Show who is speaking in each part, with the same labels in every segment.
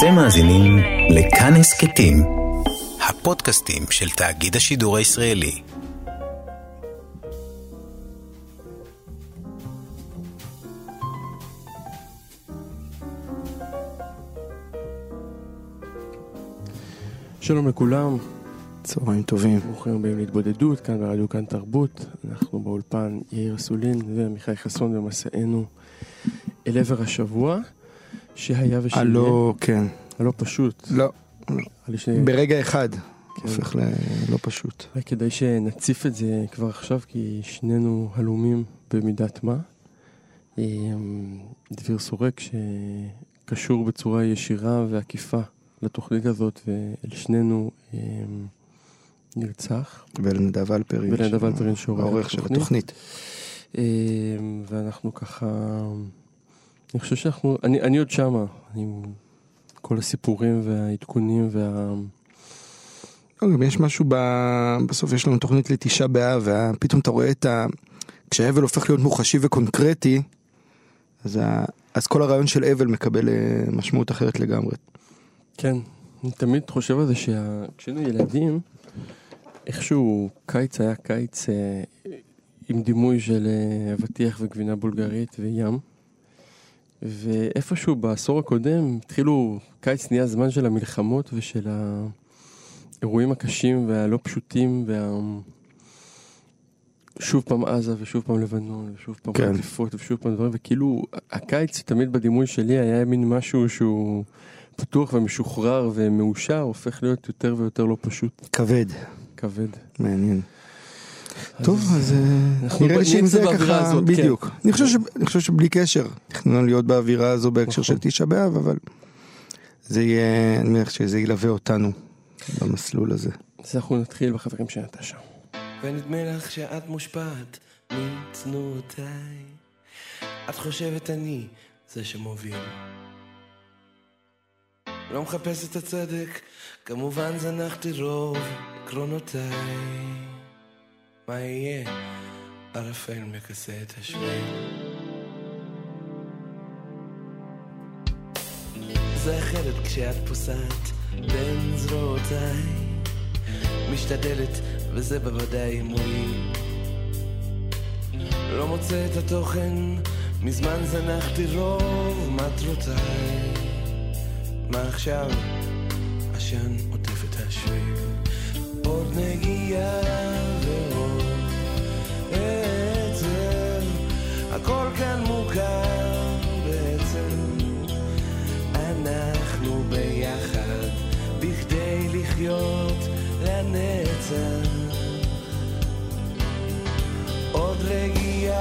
Speaker 1: אתם מאזינים לכאן הסכתים, הפודקאסטים של תאגיד השידור הישראלי.
Speaker 2: שלום לכולם,
Speaker 3: צהריים טובים.
Speaker 2: ברוכים הבאים להתבודדות, כאן ברדיו כאן תרבות. אנחנו באולפן יאיר אסולין ומיכאל חסון במסענו אל עבר השבוע, שהיה ושיהיה.
Speaker 3: הלא, כן.
Speaker 2: הלא פשוט.
Speaker 3: לא,
Speaker 2: על שני...
Speaker 3: ברגע אחד.
Speaker 2: כן.
Speaker 3: הופך ללא פשוט.
Speaker 2: כדאי שנציף את זה כבר עכשיו, כי שנינו הלומים במידת מה. אמ, דביר סורק שקשור בצורה ישירה ועקיפה לתוכנית הזאת, ולשנינו אמ, נרצח.
Speaker 3: ולנדב אלפרין.
Speaker 2: ולנדב אלפרין שעורך
Speaker 3: של
Speaker 2: התוכנית. ואנחנו ככה, אני חושב שאנחנו, אני, אני עוד שמה, עם כל הסיפורים והעדכונים וה...
Speaker 3: לא, גם יש משהו ב... בסוף יש לנו תוכנית לתשעה באב, ופתאום אתה רואה את ה... כשהאבל הופך להיות מוחשי וקונקרטי, אז, ה... אז כל הרעיון של אבל מקבל אה, משמעות אחרת לגמרי.
Speaker 2: כן, אני תמיד חושב על זה שכשהיינו ילדים, איכשהו קיץ היה קיץ אה, עם דימוי של אה, אבטיח וגבינה בולגרית וים. ואיפשהו בעשור הקודם התחילו, קיץ נהיה זמן של המלחמות ושל האירועים הקשים והלא פשוטים וה... שוב פעם עזה ושוב פעם לבנון ושוב פעם
Speaker 3: כן.
Speaker 2: חטיפות ושוב פעם דברים וכאילו הקיץ תמיד בדימוי שלי היה מין משהו שהוא פתוח ומשוחרר ומאושר הופך להיות יותר ויותר לא פשוט
Speaker 3: כבד,
Speaker 2: כבד.
Speaker 3: מעניין. טוב, אז אה,
Speaker 2: אנחנו
Speaker 3: נראה לי
Speaker 2: קצת
Speaker 3: זה ככה,
Speaker 2: הזאת, כן.
Speaker 3: בדיוק. אני חושב ש- אני חושב שבלי קשר, תכננו להיות באווירה הזו בהקשר של
Speaker 2: נכון.
Speaker 3: תשעה באב, אבל זה יהיה, אני מניח שזה ילווה אותנו במסלול הזה.
Speaker 2: אז אנחנו נתחיל בחברים של נטשה.
Speaker 4: ונדמה לך שאת מושפעת מצנועותיי. את חושבת אני זה שמוביל. לא מחפש את הצדק, כמובן זנחתי רוב עקרונותיי. מה יהיה? ערפל מכסה את השביל. זה אחרת כשאת פוסעת בין זרועותיי. משתדלת, וזה בוודאי מועיל. לא מוצא את התוכן, מזמן זנחתי רוב מטרותיי. מה עכשיו? עשן עוטף את השביל. עוד נגיעה ועוד עצב, הכל כאן מוכר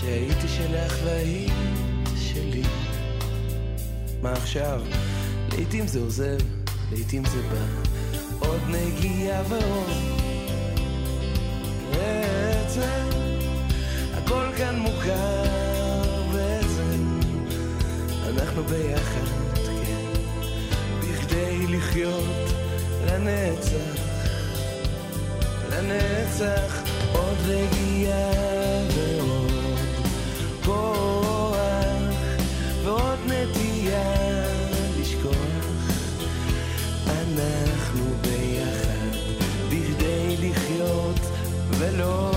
Speaker 4: שהייתי שלך והיית שלי? מה עכשיו? לעתים זה עוזב, לעתים זה בא. עוד נגיעה ועוד בעצם הכל כאן מוכר בעצם אנחנו ביחד, כן בכדי לחיות לנצח לנצח עוד רגיעה כוח ועוד נטייה לשכוח. אנחנו ביחד בכדי לחיות ולא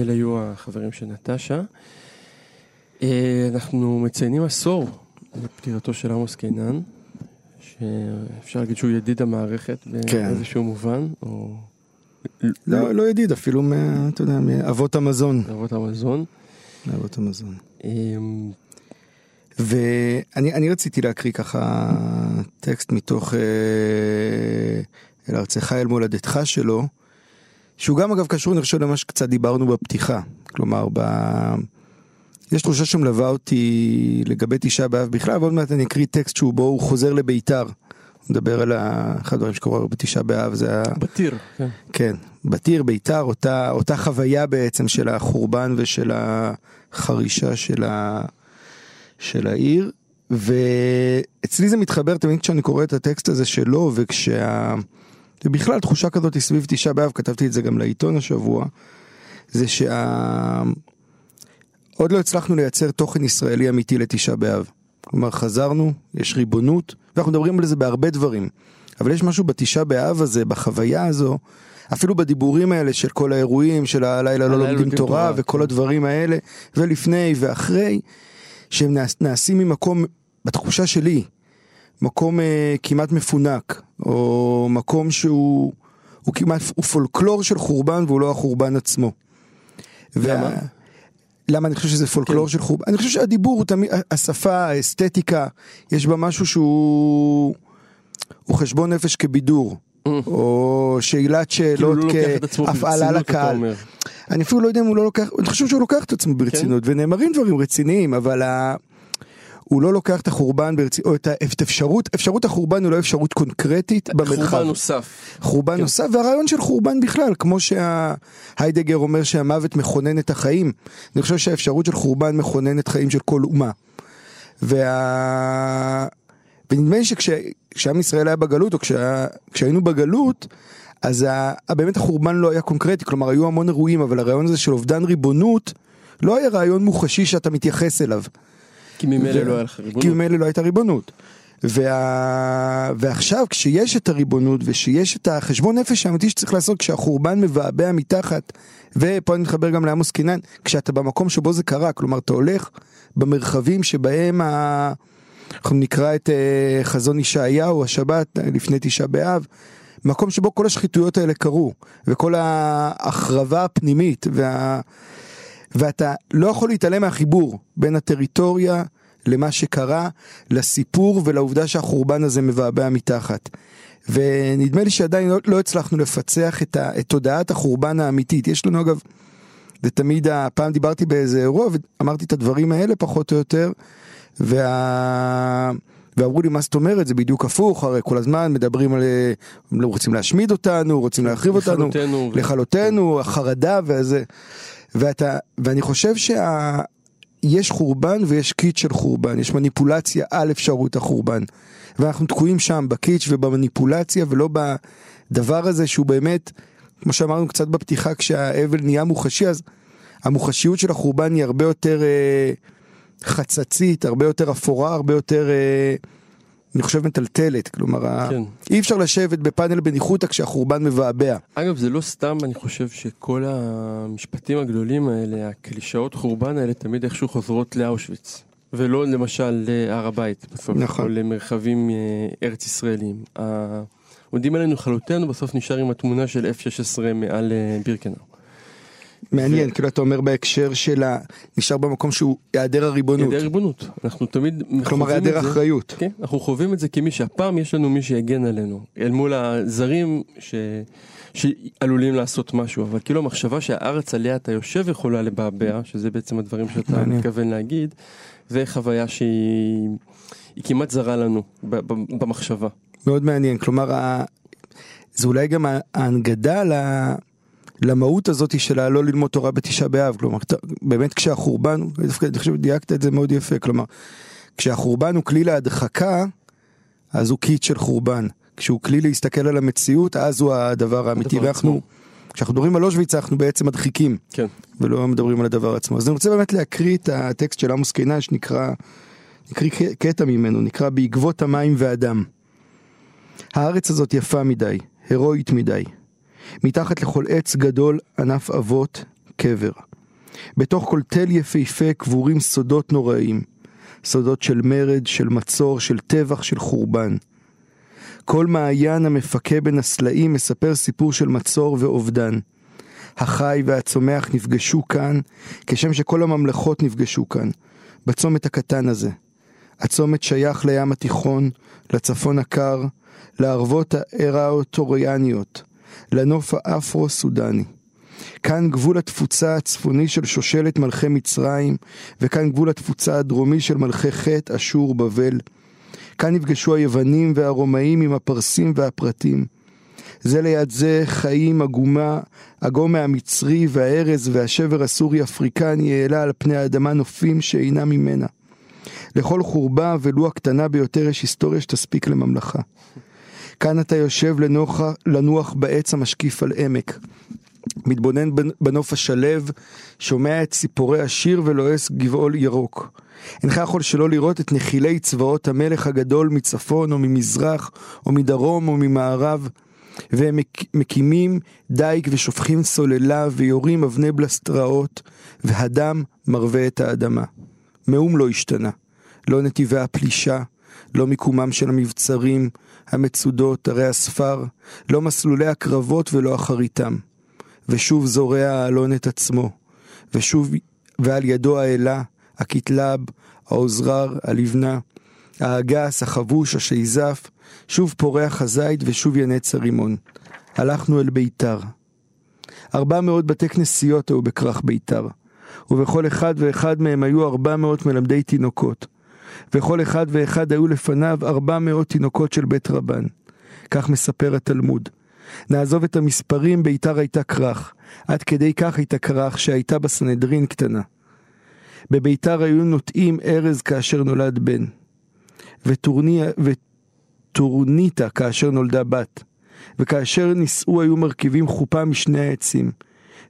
Speaker 2: אלה היו החברים של נטשה. אה, אנחנו מציינים עשור לפטירתו של עמוס קינן, שאפשר להגיד שהוא ידיד המערכת
Speaker 3: כן.
Speaker 2: באיזשהו מובן, או
Speaker 3: לא, לא ידיד, אפילו, מה, אתה יודע, מאבות המזון.
Speaker 2: אבות המזון.
Speaker 3: מאבות המזון.
Speaker 2: אמ,
Speaker 3: ואני אני רציתי להקריא ככה טקסט מתוך אה, אל ארצך אל מולדתך שלו, שהוא גם אגב קשור אני חושב למה שקצת דיברנו בפתיחה. כלומר, ב... יש תחושה שמלווה אותי לגבי תשעה באב בכלל, ועוד מעט אני אקריא טקסט שהוא בו הוא חוזר לביתר. מדבר על ה- אחד הדברים שקורה בתשעה באב, זה ה...
Speaker 2: בתיר, כן.
Speaker 3: כן, בתיר, ביתר, אותה, אותה חוויה בעצם של החורבן ושל החרישה של, ה, של העיר. ואצלי זה מתחבר תמיד כשאני קורא את הטקסט הזה שלו, וכשה... ובכלל תחושה כזאת סביב תשעה באב, כתבתי את זה גם לעיתון השבוע, זה שה... עוד לא הצלחנו לייצר תוכן ישראלי אמיתי לתשעה באב. כלומר, חזרנו, יש ריבונות, ואנחנו מדברים על זה בהרבה דברים. אבל יש משהו בתשעה באב הזה, בחוויה הזו, אפילו בדיבורים האלה של כל האירועים, של הלילה לא לומדים תורה, וכל
Speaker 2: כן.
Speaker 3: הדברים האלה, ולפני ואחרי, שהם נעש- נעשים ממקום, בתחושה שלי, מקום אה, כמעט מפונק, או מקום שהוא הוא כמעט, הוא פולקלור של חורבן והוא לא החורבן עצמו.
Speaker 2: למה?
Speaker 3: למה אני חושב שזה פולקלור
Speaker 2: כן.
Speaker 3: של חורבן? אני חושב שהדיבור הוא תמיד, השפה, האסתטיקה, יש בה משהו שהוא הוא חשבון נפש כבידור. או שאלת
Speaker 2: כאילו
Speaker 3: שאלות
Speaker 2: לא
Speaker 3: כהפעלה
Speaker 2: ברצינות, אתה
Speaker 3: לקהל.
Speaker 2: אומר.
Speaker 3: אני אפילו לא יודע אם הוא לא לוקח, אני חושב שהוא לוקח את עצמו ברצינות,
Speaker 2: כן.
Speaker 3: ונאמרים דברים רציניים, אבל ה... הוא לא לוקח את החורבן ברצינות, או את ה- את אפשרות, החורבן הוא לא אפשרות קונקרטית במרחב.
Speaker 2: חורבן נוסף.
Speaker 3: חורבן
Speaker 2: כן.
Speaker 3: נוסף, והרעיון של חורבן בכלל, כמו שהיידגר אומר שהמוות מכונן את החיים, אני חושב שהאפשרות של חורבן מכוננת חיים של כל אומה. וה... ונדמה לי שכשעם ישראל היה בגלות, או כשה... כשהיינו בגלות, אז ה... באמת החורבן לא היה קונקרטי, כלומר היו המון אירועים, אבל הרעיון הזה של אובדן ריבונות, לא היה רעיון מוחשי שאתה מתייחס אליו.
Speaker 2: כי ממילא לא היה לך ריבונות.
Speaker 3: כי ממילא לא הייתה ריבונות. וה... ועכשיו כשיש את הריבונות ושיש את החשבון נפש האמיתי שצריך לעשות כשהחורבן מבעבע מתחת ופה אני מתחבר גם לעמוס קינן כשאתה במקום שבו זה קרה כלומר אתה הולך במרחבים שבהם ה... אנחנו נקרא את uh, חזון ישעיהו השבת לפני תשעה באב מקום שבו כל השחיתויות האלה קרו וכל ההחרבה הפנימית וה... ואתה לא יכול להתעלם מהחיבור בין הטריטוריה למה שקרה, לסיפור ולעובדה שהחורבן הזה מבעבע מתחת. ונדמה לי שעדיין לא, לא הצלחנו לפצח את, ה, את תודעת החורבן האמיתית. יש לנו אגב, זה תמיד, הפעם דיברתי באיזה אירוע ואמרתי את הדברים האלה פחות או יותר, וה... ואמרו לי מה זאת אומרת זה בדיוק הפוך הרי כל הזמן מדברים על לא רוצים להשמיד אותנו רוצים להחריב אותנו
Speaker 2: לכלותנו ו-
Speaker 3: לכלותנו החרדה וזה ואתה ואני חושב שיש חורבן ויש קיץ' של חורבן יש מניפולציה על אפשרות החורבן. ואנחנו תקועים שם בקיץ' ובמניפולציה ולא בדבר הזה שהוא באמת כמו שאמרנו קצת בפתיחה כשהאבל נהיה מוחשי אז המוחשיות של החורבן היא הרבה יותר אה, חצצית הרבה יותר אפורה הרבה יותר אה, אני חושב מטלטלת כלומר
Speaker 2: כן.
Speaker 3: אי אפשר לשבת בפאנל בניחותא כשהחורבן מבעבע.
Speaker 2: אגב, זה לא סתם, אני חושב שכל המשפטים הגדולים האלה, הקלישאות חורבן האלה, תמיד איכשהו חוזרות לאושוויץ. ולא למשל להר הבית בסוף,
Speaker 3: נכון.
Speaker 2: או למרחבים אה, ארץ ישראלים. העומדים עלינו לכלותנו בסוף נשאר עם התמונה של F-16 מעל אה, בירקנאו.
Speaker 3: מעניין, כאילו אתה אומר בהקשר של ה... נשאר במקום שהוא היעדר הריבונות.
Speaker 2: היעדר ריבונות. אנחנו תמיד
Speaker 3: כלומר
Speaker 2: חווים
Speaker 3: היעדר
Speaker 2: את זה-
Speaker 3: אחריות.
Speaker 2: כן, אנחנו חווים את זה כמי שהפעם יש לנו מי שיגן עלינו, אל מול הזרים ש... שעלולים לעשות משהו, אבל כאילו המחשבה שהארץ עליה אתה יושב יכולה לבעבע, שזה בעצם הדברים שאתה
Speaker 3: מעניין.
Speaker 2: מתכוון להגיד, זה חוויה שהיא היא כמעט זרה לנו במחשבה.
Speaker 3: מאוד מעניין, כלומר. זה אולי גם ההנגדה ל... למהות הזאת של הלא ללמוד תורה בתשעה באב, כלומר באמת כשהחורבן, אני חושב דייקת את זה מאוד יפה, כלומר כשהחורבן הוא כלי להדחקה, אז הוא קיט של חורבן, כשהוא כלי להסתכל על המציאות, אז הוא הדבר האמיתי, ואנחנו. כשאנחנו מדברים על אושוויץ אנחנו בעצם מדחיקים.
Speaker 2: כן.
Speaker 3: ולא מדברים על הדבר עצמו. אז אני רוצה באמת להקריא את הטקסט של עמוס קינן שנקרא, נקריא קטע ממנו, נקרא בעקבות המים והדם. הארץ הזאת יפה מדי, הירואית מדי. מתחת לכל עץ גדול ענף אבות, קבר. בתוך כל תל יפהפה קבורים סודות נוראים. סודות של מרד, של מצור, של טבח, של חורבן. כל מעיין המפקה בין הסלעים מספר סיפור של מצור ואובדן. החי והצומח נפגשו כאן, כשם שכל הממלכות נפגשו כאן, בצומת הקטן הזה. הצומת שייך לים התיכון, לצפון הקר, לערבות האראוטוריאניות, לנוף האפרו-סודני. כאן גבול התפוצה הצפוני של שושלת מלכי מצרים, וכאן גבול התפוצה הדרומי של מלכי חטא, אשור, בבל. כאן נפגשו היוונים והרומאים עם הפרסים והפרטים. זה ליד זה חיים הגומה, הגומה המצרי והארז והשבר הסורי-אפריקני העלה על פני האדמה נופים שאינם ממנה. לכל חורבה ולו הקטנה ביותר יש היסטוריה שתספיק לממלכה. כאן אתה יושב לנוח, לנוח בעץ המשקיף על עמק. מתבונן בנוף השלב, שומע את ציפורי השיר ולועס גבעול ירוק. אינך יכול שלא לראות את נחילי צבאות המלך הגדול מצפון או ממזרח או מדרום או ממערב, והם מקימים דייק ושופכים סוללה ויורים אבני בלסטראות, והדם מרווה את האדמה. מאום לא השתנה, לא נתיבי הפלישה, לא מיקומם של המבצרים, המצודות, ערי הספר, לא מסלולי הקרבות ולא אחריתם. ושוב זורע האלון את עצמו, ושוב, ועל ידו האלה, הכתלב, העוזרר, הלבנה, האגס, החבוש, השייזף, שוב פורח הזית ושוב ינץ הרימון. הלכנו אל ביתר. ארבע מאות בתי כנסיות היו בכרך ביתר, ובכל אחד ואחד מהם היו ארבע מאות מלמדי תינוקות, וכל אחד ואחד היו לפניו ארבע מאות תינוקות של בית רבן. כך מספר התלמוד. נעזוב את המספרים, ביתר הייתה כרך. עד כדי כך הייתה כרך שהייתה בסנהדרין קטנה. בביתר היו נוטעים ארז כאשר נולד בן. וטורניטה כאשר נולדה בת. וכאשר נישאו היו מרכיבים חופה משני העצים.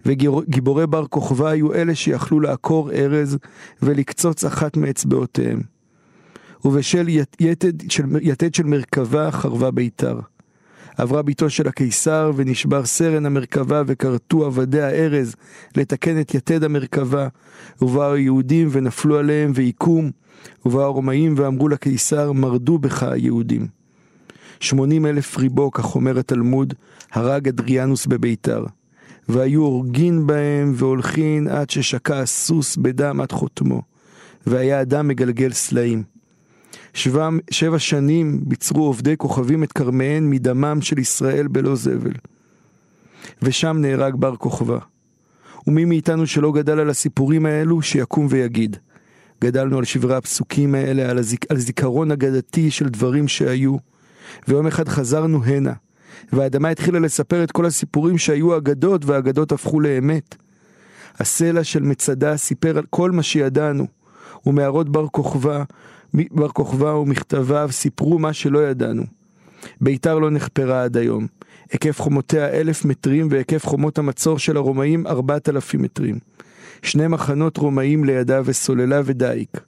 Speaker 3: וגיבורי בר כוכבא היו אלה שיכלו לעקור ארז ולקצוץ אחת מאצבעותיהם. ובשל יתד של, יתד של מרכבה חרבה ביתר. עברה ביתו של הקיסר ונשבר סרן המרכבה וכרתו עבדי הארז לתקן את יתד המרכבה. ובאו היהודים ונפלו עליהם ויקום. ובאו הרומאים ואמרו לקיסר מרדו בך היהודים. שמונים אלף ריבו, כך אומר התלמוד, הרג אדריאנוס בביתר. והיו הורגין בהם והולכין עד ששקע הסוס בדם עד חותמו. והיה אדם מגלגל סלעים. שבע, שבע שנים ביצרו עובדי כוכבים את כרמיהן מדמם של ישראל בלא זבל. ושם נהרג בר כוכבא. ומי מאיתנו שלא גדל על הסיפורים האלו, שיקום ויגיד. גדלנו על שברי הפסוקים האלה, על, הזיק, על זיכרון אגדתי של דברים שהיו. ויום אחד חזרנו הנה, והאדמה התחילה לספר את כל הסיפורים שהיו אגדות, והאגדות הפכו לאמת. הסלע של מצדה סיפר על כל מה שידענו, ומערות בר כוכבא בר כוכבא ומכתביו סיפרו מה שלא ידענו. ביתר לא נחפרה עד היום. היקף חומותיה אלף מטרים והיקף חומות המצור של הרומאים ארבעת אלפים מטרים. שני מחנות רומאים לידה וסוללה ודייק.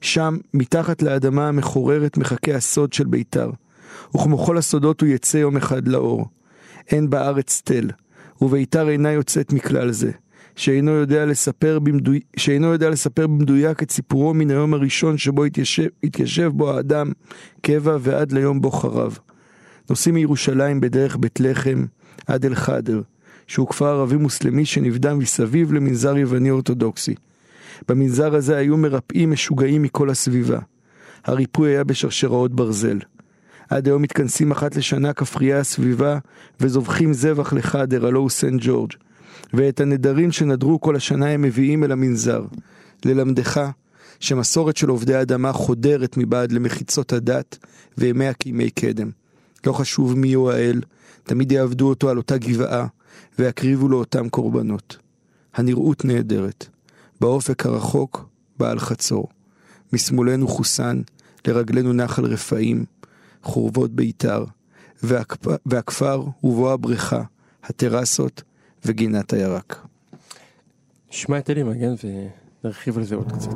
Speaker 3: שם, מתחת לאדמה המחוררת, מחכה הסוד של ביתר. וכמו כל הסודות הוא יצא יום אחד לאור. אין בארץ תל, וביתר אינה יוצאת מכלל זה. שאינו יודע לספר, במדוי... שאינו יודע לספר במדויק את סיפורו מן היום הראשון שבו התיישב, התיישב בו האדם קבע ועד ליום בו חרב. נוסעים מירושלים בדרך בית לחם עד אל חדר, שהוא כפר ערבי מוסלמי שנבדה מסביב למנזר יווני אורתודוקסי. במנזר הזה היו מרפאים משוגעים מכל הסביבה. הריפוי היה בשרשראות ברזל. עד היום מתכנסים אחת לשנה כפריי הסביבה וזובחים זבח לחדר, הלא הוא סנט ג'ורג'. ואת הנדרים שנדרו כל השנה הם מביאים אל המנזר. ללמדך שמסורת של עובדי אדמה חודרת מבעד למחיצות הדת וימיה כימי קדם. לא חשוב מי הוא האל, תמיד יעבדו אותו על אותה גבעה ויקריבו לו אותם קורבנות. הנראות נהדרת. באופק הרחוק, בעל חצור. משמאלנו חוסן, לרגלינו נחל רפאים, חורבות ביתר, והכפר ובו הבריכה, הטרסות, וגינת הירק.
Speaker 2: נשמע את אלי מגן ונרחיב על זה עוד קצת.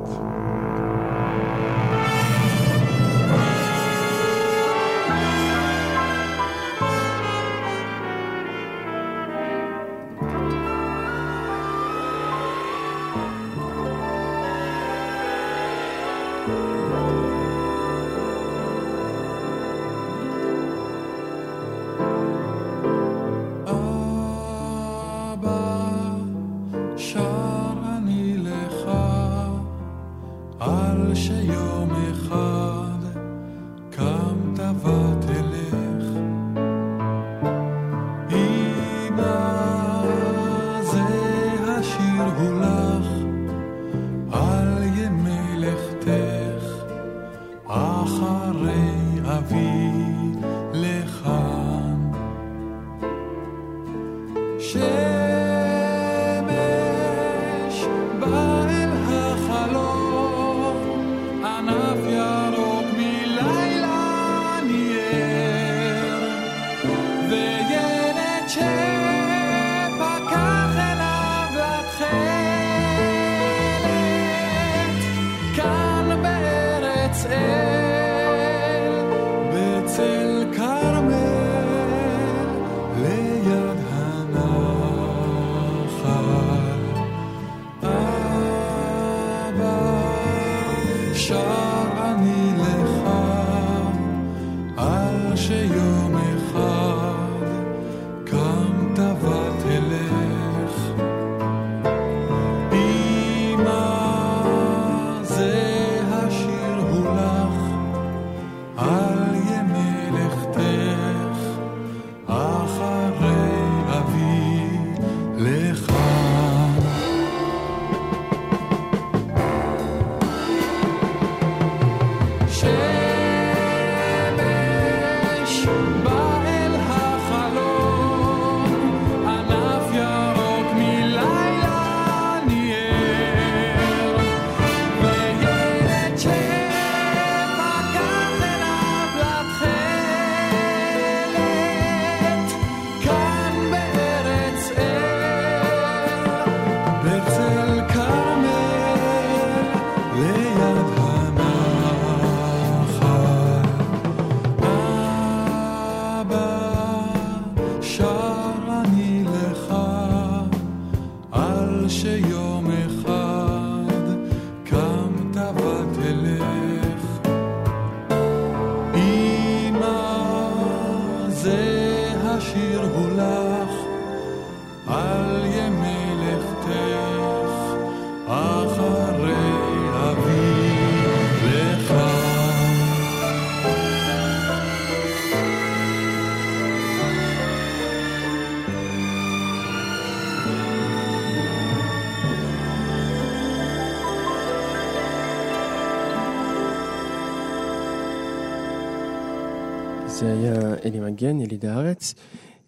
Speaker 2: אלי מגן, יליד הארץ.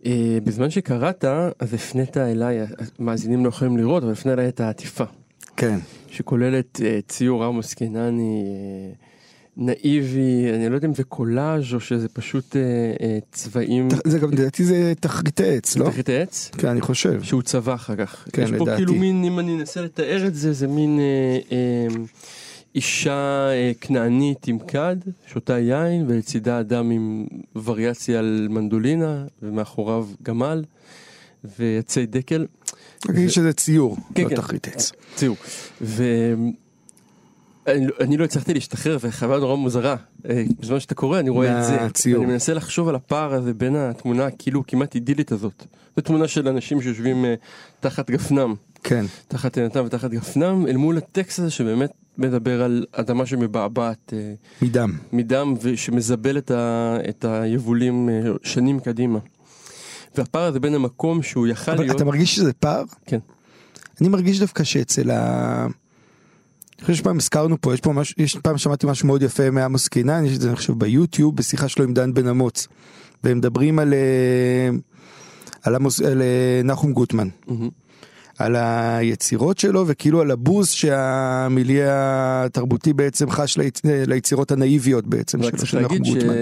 Speaker 2: אה, בזמן שקראת, אז הפנית אליי, המאזינים לא יכולים לראות, אבל הפנית אליי את העטיפה,
Speaker 3: כן.
Speaker 2: שכוללת אה, ציור עמוס קינני אה, נאיבי, אני לא יודע אם זה קולאז' או שזה פשוט צבעים,
Speaker 3: זה גם לדעתי זה תחריטי עץ, לא?
Speaker 2: תחית עץ,
Speaker 3: כן, אני חושב.
Speaker 2: שהוא צבע אחר כך.
Speaker 3: כן,
Speaker 2: יש פה
Speaker 3: לדעתי.
Speaker 2: כאילו מין, אם אני אנסה לתאר את זה, זה מין אה, אה, אישה אה, כנענית עם כד, שותה יין, ולצידה אדם עם וריאציה על מנדולינה, ומאחוריו גמל, ועצי דקל.
Speaker 3: רק אגיד שזה ציור,
Speaker 2: כן,
Speaker 3: לא
Speaker 2: כן.
Speaker 3: תחריט עץ.
Speaker 2: זהו. ואני לא- אני לא הצלחתי להשתחרר וחוויה נורא מוזרה. אה, בזמן שאתה קורא אני רואה את זה.
Speaker 3: מהציור.
Speaker 2: אני מנסה לחשוב על הפער הזה בין התמונה הכאילו כמעט אידילית הזאת. זו תמונה של אנשים שיושבים אה, תחת גפנם.
Speaker 3: כן.
Speaker 2: תחת עינתם ותחת גפנם, אל מול הטקסט הזה שבאמת מדבר על אדמה שמבעבעת אה,
Speaker 3: מדם.
Speaker 2: מדם ושמזבל את, ה, את היבולים אה, שנים קדימה. והפער הזה בין המקום שהוא יכל
Speaker 3: אבל
Speaker 2: להיות...
Speaker 3: אתה מרגיש שזה פער?
Speaker 2: כן.
Speaker 3: אני מרגיש דווקא שאצל ה... אני חושב שפעם הזכרנו פה, יש פה משהו, יש פעם שמעתי משהו מאוד יפה מעמוס קינן, יש את זה אני חושב ביוטיוב, בשיחה שלו עם דן בן אמוץ. והם מדברים על, אה, על, על אה, נחום גוטמן.
Speaker 2: מהמם.
Speaker 3: על היצירות שלו וכאילו על הבוז שהמיליה התרבותי בעצם חש ליצ... ליצירות הנאיביות בעצם שלו, של נחום
Speaker 2: להגיד
Speaker 3: גוטמן.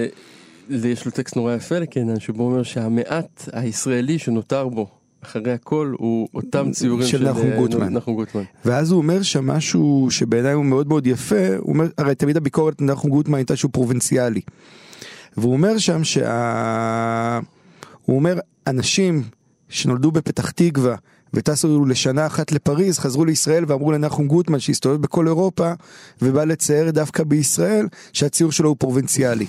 Speaker 2: שיש לו טקסט נורא יפה לקינן, שבו אומר שהמעט הישראלי שנותר בו אחרי הכל הוא אותם ציורים
Speaker 3: של
Speaker 2: של,
Speaker 3: נחום
Speaker 2: אה,
Speaker 3: גוטמן.
Speaker 2: נחום גוטמן.
Speaker 3: ואז הוא אומר שם משהו שבעיניי הוא מאוד מאוד יפה, הוא אומר, הרי תמיד הביקורת נחום גוטמן הייתה שהוא פרובינציאלי. והוא אומר שם שה... הוא אומר, אנשים שנולדו בפתח תקווה וטסו לשנה אחת לפריז, חזרו לישראל ואמרו לנחום גוטמן שהסתובב בכל אירופה ובא לצייר דווקא בישראל שהציור שלו הוא פרובינציאלי.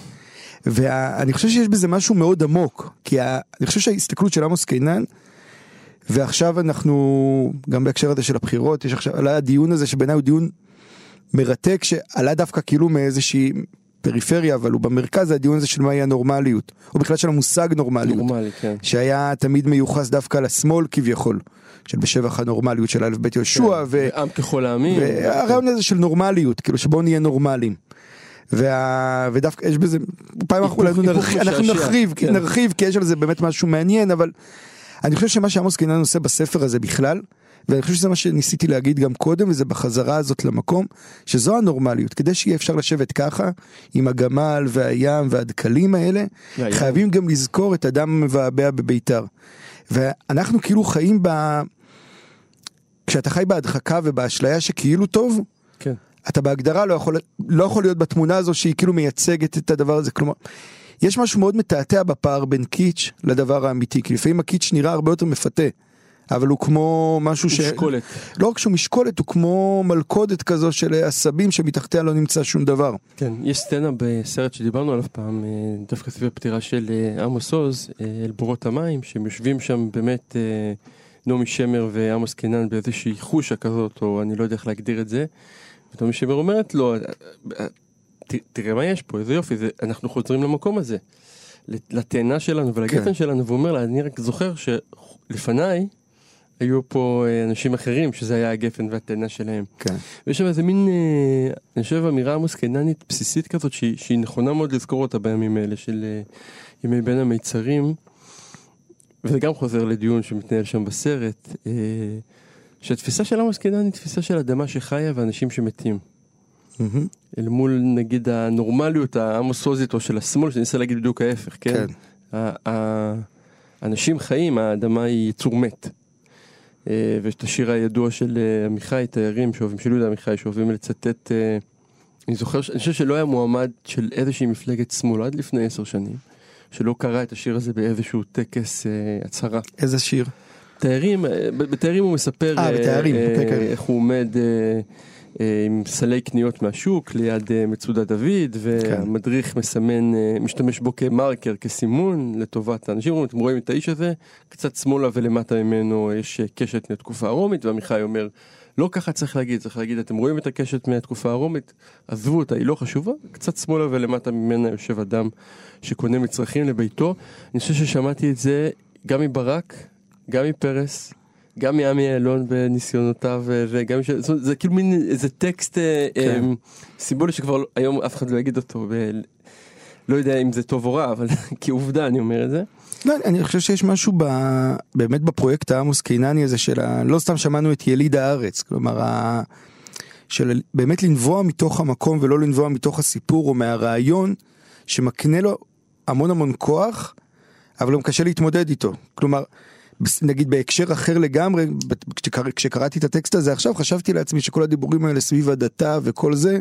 Speaker 3: ואני חושב שיש בזה משהו מאוד עמוק, כי ה- אני חושב שההסתכלות של עמוס קינן, ועכשיו אנחנו, גם בהקשר הזה של הבחירות, יש עכשיו, עלה הדיון הזה שבעיניי הוא דיון מרתק, שעלה דווקא כאילו מאיזושהי פריפריה, אבל הוא במרכז, הדיון הזה של מהי הנורמליות, או בכלל של המושג נורמליות.
Speaker 2: נורמלי, כן.
Speaker 3: שהיה תמיד מיוחס דווקא לשמאל כביכול, של בשבח הנורמליות של א' ב' יהושע, ו...
Speaker 2: עם ככל העמים.
Speaker 3: והרעיון הזה של נורמליות, כאילו שבואו נהיה נורמליים. וה... ודווקא יש בזה, פעם אנחנו נרחיב, אנחנו נרחיב,
Speaker 2: כן.
Speaker 3: נרחיב, כי יש על זה באמת משהו מעניין, אבל אני חושב שמה שעמוס קינן עושה בספר הזה בכלל, ואני חושב שזה מה שניסיתי להגיד גם קודם, וזה בחזרה הזאת למקום, שזו הנורמליות, כדי שיהיה אפשר לשבת ככה, עם הגמל והים והדקלים האלה,
Speaker 2: והים.
Speaker 3: חייבים גם לזכור את הדם המבעבע בביתר. ואנחנו כאילו חיים ב... כשאתה חי בהדחקה ובאשליה שכאילו טוב,
Speaker 2: כן.
Speaker 3: אתה בהגדרה לא יכול, לא יכול להיות בתמונה הזו שהיא כאילו מייצגת את הדבר הזה, כלומר, יש משהו מאוד מתעתע בפער בין קיץ' לדבר האמיתי, כי לפעמים הקיץ' נראה הרבה יותר מפתה, אבל הוא כמו משהו ש...
Speaker 2: משקולת.
Speaker 3: לא רק שהוא משקולת, הוא כמו מלכודת כזו של עשבים שמתחתיה לא נמצא שום דבר.
Speaker 2: כן, יש סצנה בסרט שדיברנו עליו פעם, אה, דווקא סביב הפטירה של אה, עמוס עוז, אה, אל בורות המים, שהם יושבים שם באמת אה, נעמי שמר ועמוס קינן באיזושהי חושה כזאת, או אני לא יודע איך להגדיר את זה. ונעמי שמר אומרת לו, "אה, אה, ת- תראה מה יש פה, איזה יופי, זה, אנחנו חוזרים למקום הזה, לתאנה שלנו ולגפן
Speaker 3: כן.
Speaker 2: שלנו, והוא אומר לה, אני רק זוכר שלפניי היו פה אה, אנשים אחרים שזה היה הגפן והתאנה שלהם.
Speaker 3: כן.
Speaker 2: ויש שם איזה מין, אה, אני חושב, אמירה מוסקננית בסיסית כזאת שהיא, שהיא נכונה מאוד לזכור אותה בימים האלה של אה, ימי בין המיצרים. וזה גם חוזר לדיון שמתנהל שם בסרט, אה, שהתפיסה של עמוס קינן היא תפיסה של אדמה שחיה ואנשים שמתים.
Speaker 3: מהמם.
Speaker 2: אל מול נגיד הנורמליות העמוסוזית או של השמאל, שאני אנסה להגיד בדיוק ההפך, כן?
Speaker 3: כן.
Speaker 2: האנשים חיים, האדמה היא יצור מת. אה, ויש את השיר הידוע של אה, עמיחי, תיירים שאוהבים, של יהודה עמיחי, שאוהבים לצטט, אה, אני זוכר, אני חושב שלא היה מועמד של איזושהי מפלגת שמאל עד לפני עשר שנים, שלא קרא את השיר הזה באיזשהו טקס אה, הצהרה.
Speaker 3: איזה שיר?
Speaker 2: תיירים, אה, בתיירים הוא מספר
Speaker 3: אה, בתיירים,
Speaker 2: אה,
Speaker 3: אוקיי, כן.
Speaker 2: איך הוא עומד אה, אה, עם סלי קניות מהשוק ליד אה, מצודת דוד, והמדריך מסמן, אה, משתמש בו כמרקר, כסימון לטובת האנשים, אתם רואים את האיש הזה, קצת שמאלה ולמטה ממנו יש אה, קשת מהתקופה הרומית, ועמיחי אומר, לא ככה צריך להגיד, צריך להגיד, אתם רואים את הקשת מהתקופה הרומית, עזבו אותה, היא לא חשובה, קצת שמאלה ולמטה ממנה יושב אדם שקונה מצרכים לביתו. אני חושב ששמעתי את זה גם מברק, גם מפרס, גם מעמי אילון בניסיונותיו, וגם, ש... זאת אומרת, זה כאילו מין איזה טקסט אה,
Speaker 3: כן.
Speaker 2: אה, סימבולי שכבר היום אף אחד לא יגיד אותו, ו... לא יודע אם זה טוב או רע, אבל כעובדה אני אומר את זה.
Speaker 3: לא, אני חושב שיש משהו ב... באמת בפרויקט העמוס קינני הזה של ה... לא סתם שמענו את יליד הארץ, כלומר, ה... של באמת לנבוע מתוך המקום ולא לנבוע מתוך הסיפור או מהרעיון שמקנה לו המון המון כוח, אבל גם קשה להתמודד איתו. כלומר, נגיד בהקשר אחר לגמרי, כשקר... כשקראתי את הטקסט הזה עכשיו, חשבתי לעצמי שכל הדיבורים האלה סביב הדתה וכל זה,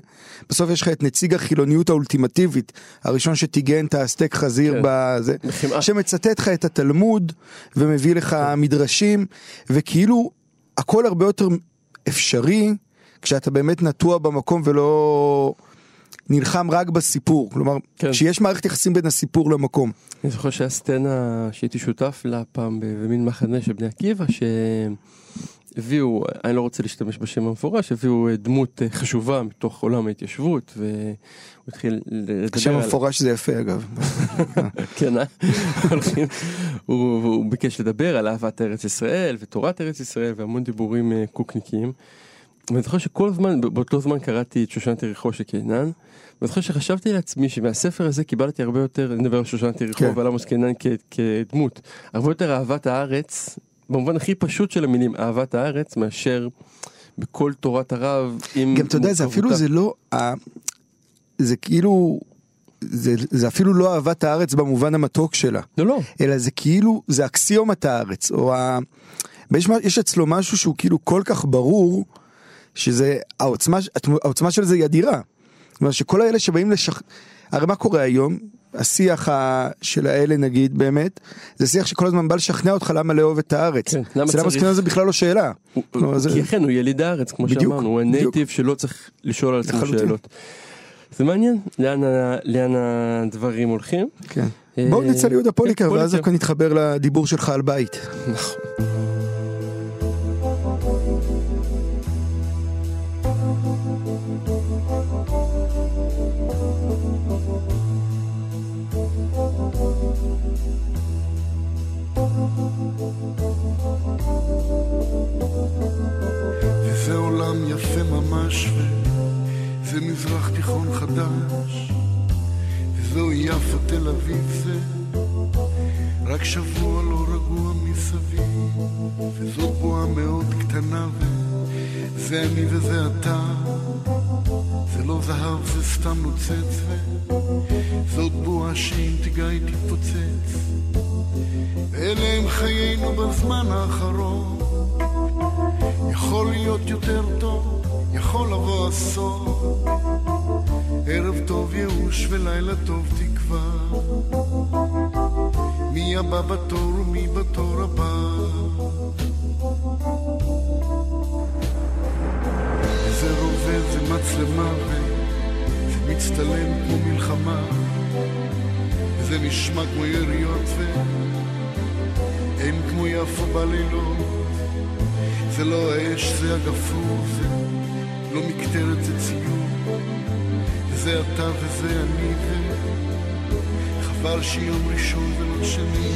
Speaker 3: בסוף יש לך את נציג החילוניות האולטימטיבית, הראשון שטיגן את הסטייק חזיר
Speaker 2: כן.
Speaker 3: בזה,
Speaker 2: בחמאה.
Speaker 3: שמצטט לך את התלמוד ומביא לך מדרשים, וכאילו הכל הרבה יותר אפשרי כשאתה באמת נטוע במקום ולא נלחם רק בסיפור, כלומר,
Speaker 2: כן.
Speaker 3: שיש מערכת יחסים בין הסיפור למקום.
Speaker 2: אני זוכר שהיה סצנה שהייתי שותף לה פעם במין מחנה של בני עקיבא, שהביאו, אני לא רוצה להשתמש בשם המפורש, הביאו אה, דמות אה, חשובה מתוך עולם ההתיישבות, והוא התחיל לדבר
Speaker 3: השם
Speaker 2: על...
Speaker 3: המפורש זה יפה אגב.
Speaker 2: כן, אה? הוא, הוא ביקש לדבר על אהבת ארץ ישראל ותורת ארץ ישראל והמון דיבורים קוקניקים. ואני זוכר שכל הזמן, באותו זמן קראתי את שושנת יריחו של קינן, ואני זוכר שחשבתי לעצמי שמהספר הזה קיבלתי הרבה יותר, אני מדבר על שושנת יריחו
Speaker 3: כן.
Speaker 2: ועל עמוס קינן כ- כדמות, הרבה יותר אהבת הארץ, במובן הכי פשוט של המילים, אהבת הארץ, מאשר בכל תורת הרב עם
Speaker 3: גם אתה יודע, זה אפילו. זה לא, זה כאילו, זה, זה אפילו לא אהבת הארץ במובן המתוק שלה,
Speaker 2: לא, לא,
Speaker 3: אלא זה כאילו, זה אקסיומת הארץ, או ה... יש, יש אצלו משהו שהוא כאילו כל כך ברור, שזה, העוצמה, העוצמה של זה היא אדירה. זאת אומרת שכל האלה שבאים לשכ... הרי מה קורה היום? השיח ה- של האלה נגיד באמת, זה שיח שכל הזמן בא לשכנע אותך למה לאהוב את הארץ.
Speaker 2: כן, למה
Speaker 3: אצל
Speaker 2: צריך?
Speaker 3: קינן זה בכלל לא שאלה.
Speaker 2: הוא-
Speaker 3: לא, זה-
Speaker 2: כי אכן הוא יליד הארץ, כמו
Speaker 3: בדיוק,
Speaker 2: שאמרנו, הוא. הנייטיב שלא צריך לשאול על עצמו. שאלות. זה מעניין, לאן לאן הדברים הולכים.
Speaker 3: כן.
Speaker 2: אה,
Speaker 3: בואו נצא ליהודה פוליקר
Speaker 2: כן,
Speaker 3: ואז. דווקא נתחבר לדיבור שלך על בית.
Speaker 2: נכון.
Speaker 5: ממש, וזה מזרח תיכון חדש, וזוהי יפו תל אביב, זה. רק שבוע לא רגוע מסביב, וזאת בועה מאוד קטנה, וזה אני וזה אתה, זה לא זהב, זה סתם נוצץ, וזאת בועה שאם תיגע היא תתפוצץ, ואלה הם חיינו בזמן האחרון. יכול להיות יותר טוב, יכול לבוא עשור. ערב טוב ייאוש ולילה טוב תקווה. מי הבא בתור ומי בתור הבא. זה רובה, זה מצלמה, וזה מצטלם כמו מלחמה. זה נשמע כמו יריות, ואין כמו יפו בלילות. זה לא האש, זה הגפרור, זה לא מקטרת, זה ציור. וזה אתה וזה אני, וחבל שיום ראשון ולא שני.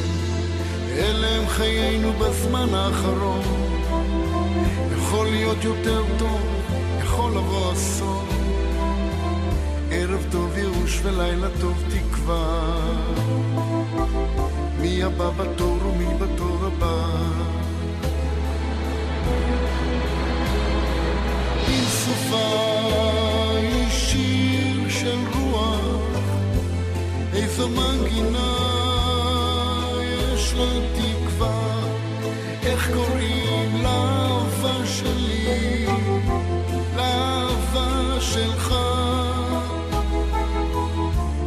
Speaker 5: אלה הם חיינו בזמן האחרון. יכול להיות יותר טוב, יכול לבוא אסון. ערב טוב ייאוש ולילה טוב תקווה. מי הבא בתור ומי בתור הבא. סופה היא שיר של רוח, איזו מנגינה יש לה תקווה, איך קוראים לאהבה שלי, לאהבה שלך.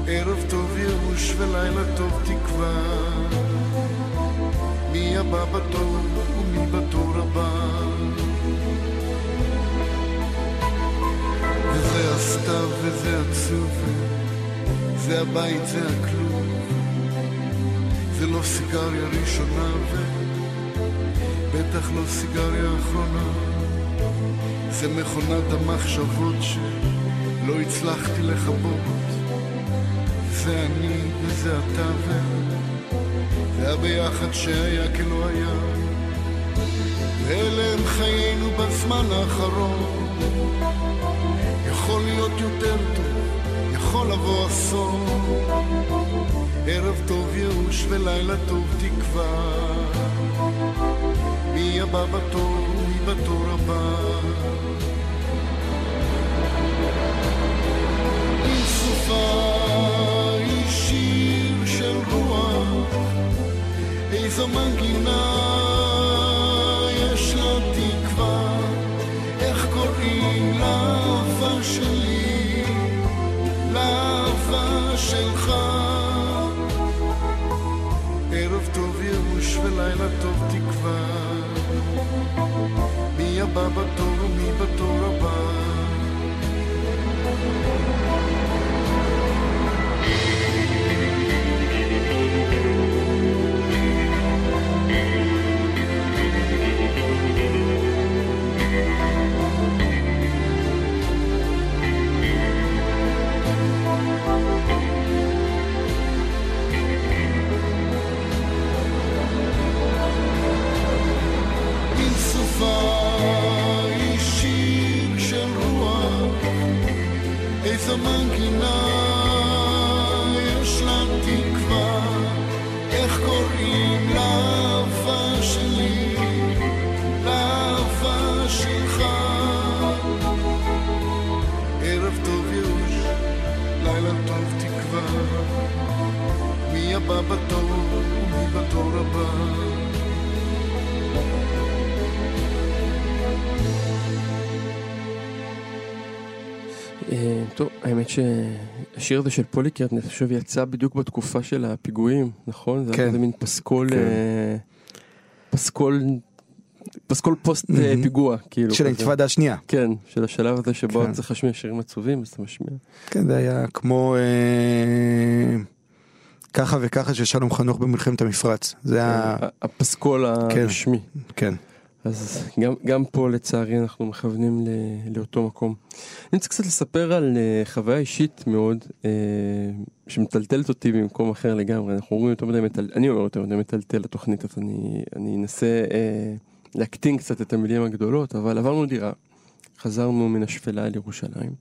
Speaker 5: ערב טוב ייאוש ולילה טוב תקווה, מי הבא בתור ומי בתור הבא. וזה הסתיו וזה עצוב, זה הבית, זה הכלום. זה לא סיגריה ראשונה, ובטח לא סיגריה אחרונה. זה מכונת המחשבות שלא הצלחתי לכבות. זה אני וזה אתה וזה הביחד שהיה כלא היה. ואלה הם חיינו בזמן האחרון. יכול להיות יותר טוב, יכול לבוא אסון. ערב טוב ייאוש ולילה טוב תקווה. מי הבא בתור, מי בתור הבא. אם סופה היא שיר של רוח, איזו מנגינה ייאוש ולילה טוב תקווה. מי הבא בתור ומי בתור הבא. אם סופה היא שיר של רוח, איזו מנגינה יש לה תקווה, איך קוראים לאהבה שלי, לאהבה שלך. ערב טוב ייאוש, לילה טוב תקווה, מי הבא בתור ומי בתור הבא.
Speaker 2: האמת שהשיר הזה של פוליקרט, אני חושב, יצא בדיוק בתקופה של הפיגועים, נכון? זה
Speaker 3: כן.
Speaker 2: היה כזה מין פסקול,
Speaker 3: כן.
Speaker 2: אה, פסקול, פסקול פוסט אה. פיגוע, כאילו.
Speaker 3: של. האינתיפאדה השנייה.
Speaker 2: כן, של השלב הזה שבו
Speaker 3: כן.
Speaker 2: אתה צריך להשמיע שירים עצובים, אז אתה משמיע.
Speaker 3: כן, זה היה כמו אה, ככה וככה של שלום חנוך במלחמת המפרץ. זה היה,
Speaker 2: ה- הפסקול
Speaker 3: כן.
Speaker 2: הרשמי.
Speaker 3: כן.
Speaker 2: אז גם, גם פה לצערי אנחנו מכוונים ל, לאותו מקום. אני רוצה קצת לספר על uh, חוויה אישית מאוד uh, שמטלטלת אותי במקום אחר לגמרי. אנחנו אומרים יותר מדי מטל... אני אומר יותר מדי מטלטל לתוכנית אז אני, אני אנסה uh, להקטין קצת את המילים הגדולות, אבל עברנו דירה, חזרנו מן השפלה אל ירושלים,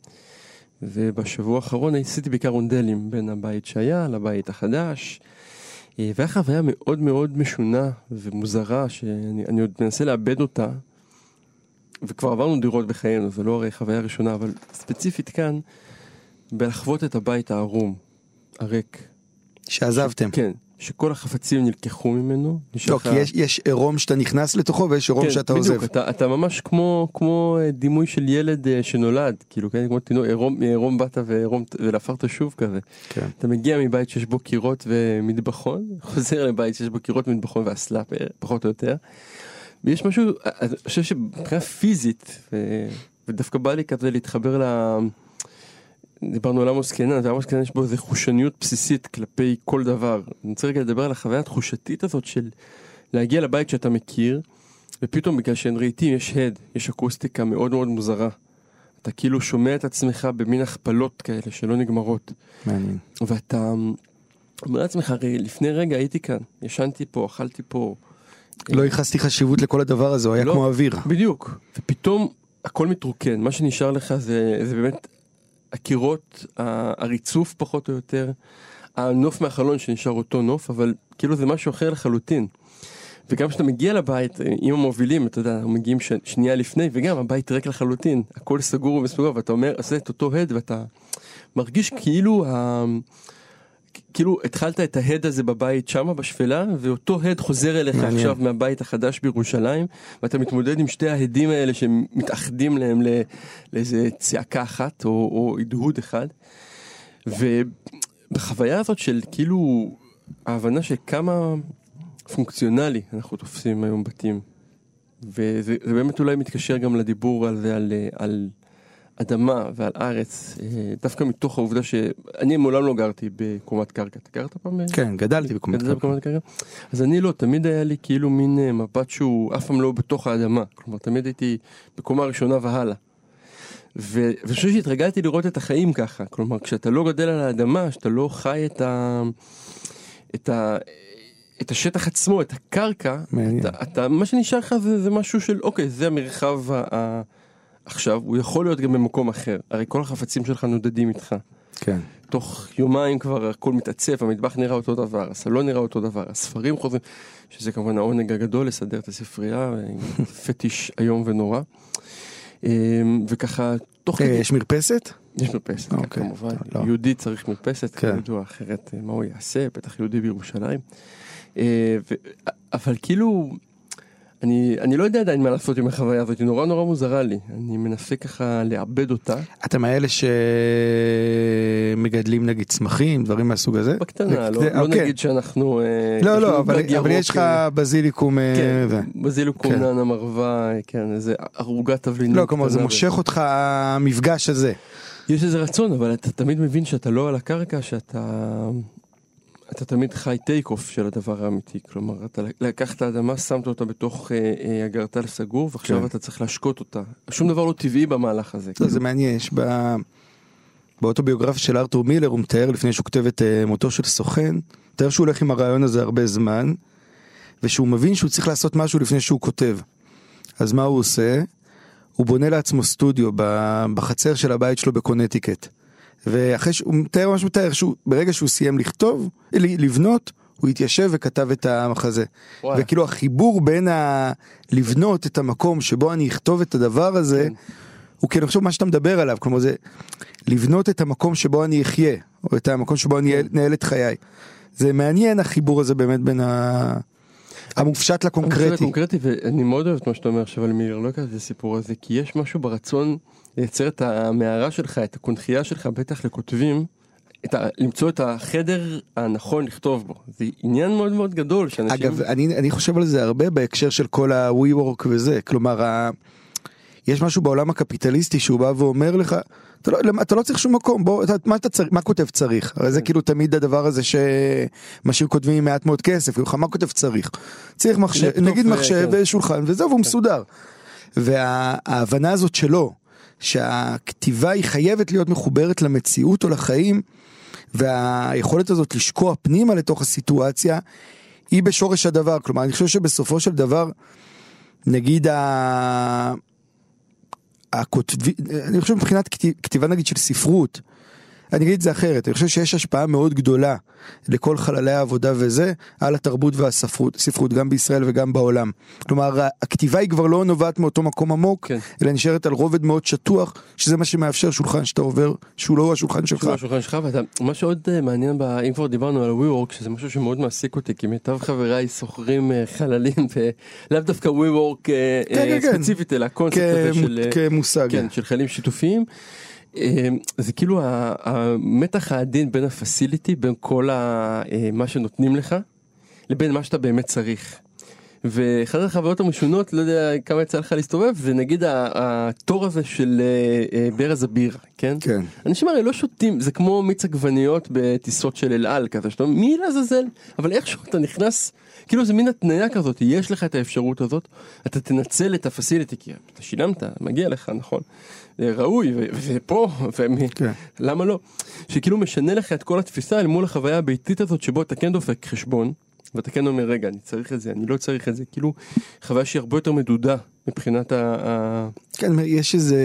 Speaker 2: ובשבוע האחרון עשיתי בעיקר רונדלים בין הבית שהיה לבית החדש. אה, והיה חוויה מאוד מאוד משונה ומוזרה, שאני אני עוד מנסה לאבד אותה, וכבר עברנו דירות בחיינו, זה לא הרי חוויה ראשונה, אבל ספציפית כאן, בלחוות את הבית הערום, הריק.
Speaker 3: שעזבתם.
Speaker 2: כן, שכל החפצים נלקחו ממנו.
Speaker 3: לא, כי יש, יש עירום שאתה נכנס לתוכו ויש עירום
Speaker 2: כן,
Speaker 3: שאתה
Speaker 2: בדיוק,
Speaker 3: עוזב.
Speaker 2: אתה, אתה ממש כמו, כמו אה, דימוי של ילד אה, שנולד, כאילו, כן, כמו תינוק, עירום, מעירום באת ועירום- ולעפרת שוב כזה.
Speaker 3: כן.
Speaker 2: אתה מגיע מבית שיש בו קירות ומטבחון, חוזר לבית שיש בו קירות, מטבחון ואסלה פ- פחות או יותר. ויש משהו, אני חושב שמבחינה פיזית, ודווקא בא לי כזה להתחבר ל... דיברנו על עמוס קנן, ועמוס קנן יש בו איזה חושניות בסיסית כלפי כל דבר. אני רוצה רגע לדבר על החוויה התחושתית הזאת של להגיע לבית שאתה מכיר, ופתאום בגלל שאין רהיטים יש הד, יש אקוסטיקה מאוד מאוד מוזרה. אתה כאילו שומע את עצמך במין הכפלות כאלה שלא נגמרות.
Speaker 3: מעניין.
Speaker 2: ואתה אומר לעצמך, הרי לפני רגע הייתי כאן, ישנתי פה, אכלתי פה.
Speaker 3: לא ייחסתי חשיבות לכל הדבר הזה, הוא היה
Speaker 2: לא.
Speaker 3: כמו אוויר.
Speaker 2: בדיוק. ופתאום הכל מתרוקן, מה שנשאר לך זה, זה באמת הקירות, הריצוף פחות או יותר, הנוף מהחלון שנשאר אותו נוף, אבל כאילו זה משהו אחר לחלוטין. וגם כשאתה מגיע לבית, עם המובילים, אתה יודע, מגיעים ש... שנייה לפני, וגם הבית ריק לחלוטין, הכל סגור ומסוגר, ואתה אומר, עושה את אותו הד, ואתה מרגיש כאילו, ה... כאילו התחלת את ההד הזה בבית שמה בשפלה, ואותו הד חוזר אליך
Speaker 3: מעניין.
Speaker 2: עכשיו מהבית החדש בירושלים, ואתה מתמודד עם שתי ההדים האלה שמתאחדים להם ל... לאיזה צעקה אחת, או, או הדהוד אחד. ובחוויה הזאת של כאילו ההבנה שכמה פונקציונלי אנחנו תופסים היום בתים. וזה זה באמת אולי מתקשר גם לדיבור על זה, על, על אדמה ועל ארץ, אה, דווקא מתוך העובדה שאני מעולם לא גרתי בקומת קרקע. אתה גרת פעם?
Speaker 3: כן, גדלתי בקומת קרקע.
Speaker 2: בקומת קרקע? אז אני לא, תמיד היה לי כאילו מין אה, מבט שהוא אף פעם לא בתוך האדמה. כלומר, תמיד הייתי בקומה ראשונה והלאה. ואני חושב שהתרגלתי לראות את החיים ככה. כלומר, כשאתה לא גדל על האדמה, שאתה לא חי את ה... את ה... את השטח עצמו, את הקרקע,
Speaker 3: מעניין.
Speaker 2: אתה, אתה, מה שנשאר לך זה, זה משהו של, אוקיי, זה המרחב ה, ה, עכשיו, הוא יכול להיות גם במקום אחר. הרי כל החפצים שלך נודדים איתך.
Speaker 3: כן.
Speaker 2: תוך יומיים כבר הכל מתעצב, המטבח נראה אותו דבר, הסלון נראה אותו דבר, הספרים חוזרים, שזה כמובן העונג הגדול לסדר את הספרייה, פטיש איום ונורא. אמ, וככה, תוך
Speaker 3: אה,
Speaker 2: כדי,
Speaker 3: יש מרפסת?
Speaker 2: יש מרפסת, כן,
Speaker 3: אוקיי,
Speaker 2: כמובן,
Speaker 3: לא.
Speaker 2: יהודי צריך מרפסת,
Speaker 3: כן.
Speaker 2: כידוע, אחרת אה, מה הוא יעשה, בטח יהודי בירושלים. אה, אבל כאילו, אני, אני לא יודע עדיין מה לעשות עם החוויה הזאת, היא נורא נורא מוזרה לי, אני מנסה ככה לעבד אותה.
Speaker 3: אתה מאלה שמגדלים נגיד צמחים, דברים מהסוג הזה?
Speaker 2: בקטנה, לא, לא
Speaker 3: אוקיי.
Speaker 2: נגיד שאנחנו... אה,
Speaker 3: לא, לא, אבל אבל יש לך
Speaker 2: אה,
Speaker 3: בזיליקום, אה,
Speaker 2: כן,
Speaker 3: זה.
Speaker 2: בזיליקום
Speaker 3: כן.
Speaker 2: נענה מרווה, כן, איזה ערוגת תבלינים.
Speaker 3: לא, כלומר זה
Speaker 2: ו-
Speaker 3: מושך אותך המפגש הזה.
Speaker 2: יש איזה רצון, אבל אתה תמיד מבין שאתה לא על הקרקע, שאתה... אתה תמיד חי טייק אוף של הדבר האמיתי, כלומר, אתה לקח את האדמה, שמת אותה בתוך אה, אה, אגרטל סגור, ועכשיו
Speaker 3: כן.
Speaker 2: אתה צריך להשקות אותה. שום דבר לא טבעי במהלך הזה.
Speaker 3: לא,
Speaker 2: כאילו.
Speaker 3: זה מעניין, יש ב... באוטוביוגרפיה של ארתור מילר הוא מתאר לפני שהוא כותב את אה, מותו של סוכן, מתאר שהוא הולך עם הרעיון הזה הרבה זמן, ושהוא מבין שהוא צריך לעשות משהו לפני שהוא כותב. אז מה הוא עושה? הוא בונה לעצמו סטודיו בחצר של הבית שלו בקונטיקט. ואחרי שהוא מתאר ממש מתאר שהוא ברגע שהוא סיים לכתוב, לבנות, הוא התיישב וכתב את המחזה.
Speaker 2: וואי.
Speaker 3: וכאילו החיבור בין ה... לבנות את המקום שבו אני אכתוב את הדבר הזה,
Speaker 2: כן.
Speaker 3: הוא כאילו עכשיו מה שאתה מדבר עליו, כלומר זה לבנות את המקום שבו אני אחיה, או את המקום שבו אני
Speaker 2: כן.
Speaker 3: אנהל את חיי. זה מעניין החיבור הזה באמת בין ה... המופשט לקונקרטי.
Speaker 2: קונקרטי, ואני מאוד אוהב את מה שאתה אומר עכשיו על מילר, לא הכרתי את הסיפור הזה, כי יש משהו ברצון לייצר את המערה שלך, את הקונכייה שלך, בטח לכותבים, את ה, למצוא את החדר הנכון לכתוב בו. זה עניין מאוד מאוד גדול, שאנשים...
Speaker 3: אגב, אני, אני חושב על זה הרבה בהקשר של כל ה-WeWork וזה, כלומר, ה... יש משהו בעולם הקפיטליסטי שהוא בא ואומר לך, אתה לא, אתה לא צריך שום מקום, בוא, אתה, מה, אתה צריך, מה כותב צריך? הרי זה כאילו תמיד הדבר הזה שמשאיר כותבים עם מעט מאוד כסף, כאילו, מה כותב צריך? צריך מחשב, נגיד מחשב
Speaker 2: כן.
Speaker 3: ושולחן וזהו, והוא מסודר. וההבנה הזאת שלו, שהכתיבה היא חייבת להיות מחוברת למציאות או לחיים, והיכולת הזאת לשקוע פנימה לתוך הסיטואציה, היא בשורש הדבר. כלומר, אני חושב שבסופו של דבר, נגיד ה... הכותבי... אני חושב מבחינת כתיב- כתיבה נגיד של ספרות, אני אגיד את זה אחרת, אני חושב שיש השפעה מאוד גדולה לכל חללי העבודה וזה, על התרבות והספרות, ספרות, גם בישראל וגם בעולם. כלומר, הכתיבה היא כבר לא נובעת מאותו מקום עמוק,
Speaker 2: כן.
Speaker 3: אלא נשארת על רובד מאוד שטוח, שזה מה שמאפשר שולחן שאתה עובר, שהוא לא השולחן שלך.
Speaker 2: שהוא השולחן שלך, ואתה, מה שעוד אה, מעניין, ב, אם כבר דיברנו על ה-WeWork, שזה משהו שמאוד מעסיק אותי, כי מיטב חבריי שוכרים אה, חללים, ולאו דווקא WeWork אה,
Speaker 3: כן, כן, כן.
Speaker 2: ספציפית, אלא הקונספט הזה של...
Speaker 3: כמושג.
Speaker 2: כן, של חיילים שיתופיים. אה, זה כאילו המתח העדין בין הפסיליטי, בין כל ה- אה, מה שנותנים לך, לבין מה שאתה באמת צריך. ואחת החוויות המשונות, לא יודע כמה יצא לך להסתובב, זה נגיד התור הזה של אה, אה, ברז הבירה, כן?
Speaker 3: כן.
Speaker 2: אנשים הרי לא שותים, זה כמו מיץ עגבניות בטיסות של אל על כזה, שאתה אומר, מי לעזאזל? אבל איכשהו אתה נכנס, כאילו זה מין התניה כזאת, יש לך את האפשרות הזאת, אתה תנצל את הפסיליטי, כי אתה שילמת, מגיע לך, נכון? זה ראוי, ו- ופה,
Speaker 3: כן.
Speaker 2: למה לא? שכאילו משנה לך את כל התפיסה אל מול החוויה הביתית הזאת, שבו אתה כן דופק חשבון, ואתה כן אומר, רגע, אני צריך את זה, אני לא צריך את זה, כאילו, חוויה שהיא הרבה יותר מדודה מבחינת ה...
Speaker 3: כן, יש איזה...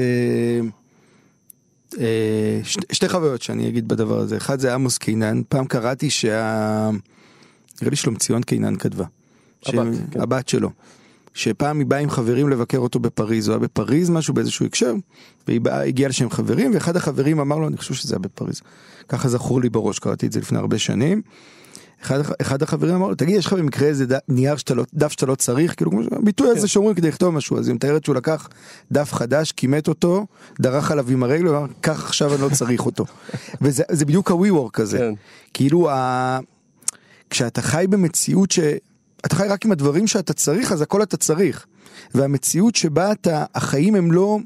Speaker 3: אה, שתי, שתי חוויות שאני אגיד בדבר הזה. אחד זה עמוס קינן, פעם קראתי שה... נראה לי שלומציון קינן כתבה.
Speaker 2: הבת,
Speaker 3: ש-
Speaker 2: כן.
Speaker 3: הבת שלו. שפעם היא באה עם חברים לבקר אותו בפריז, הוא היה בפריז משהו באיזשהו הקשר, והיא באה, הגיעה לשם חברים, ואחד החברים אמר לו, אני חושב שזה היה בפריז, ככה זכור לי בראש, קראתי את זה לפני הרבה שנים. אחד, אחד החברים אמר לו, תגיד, יש לך במקרה איזה ד- נייר שאתה לא, דף שאתה לא צריך, כאילו, כמו הביטוי הזה שאומרים כדי לכתוב משהו, אז היא מתארת שהוא לקח דף חדש, כימת אותו, דרך עליו עם הרגל, ואמר, קח עכשיו אני לא צריך אותו. וזה זה בדיוק ה-WeWork הזה.
Speaker 2: כן.
Speaker 3: כאילו, ה... כשאתה חי במציאות ש... אתה חי רק עם הדברים שאתה צריך, אז הכל אתה צריך. והמציאות שבה אתה, החיים הם לא...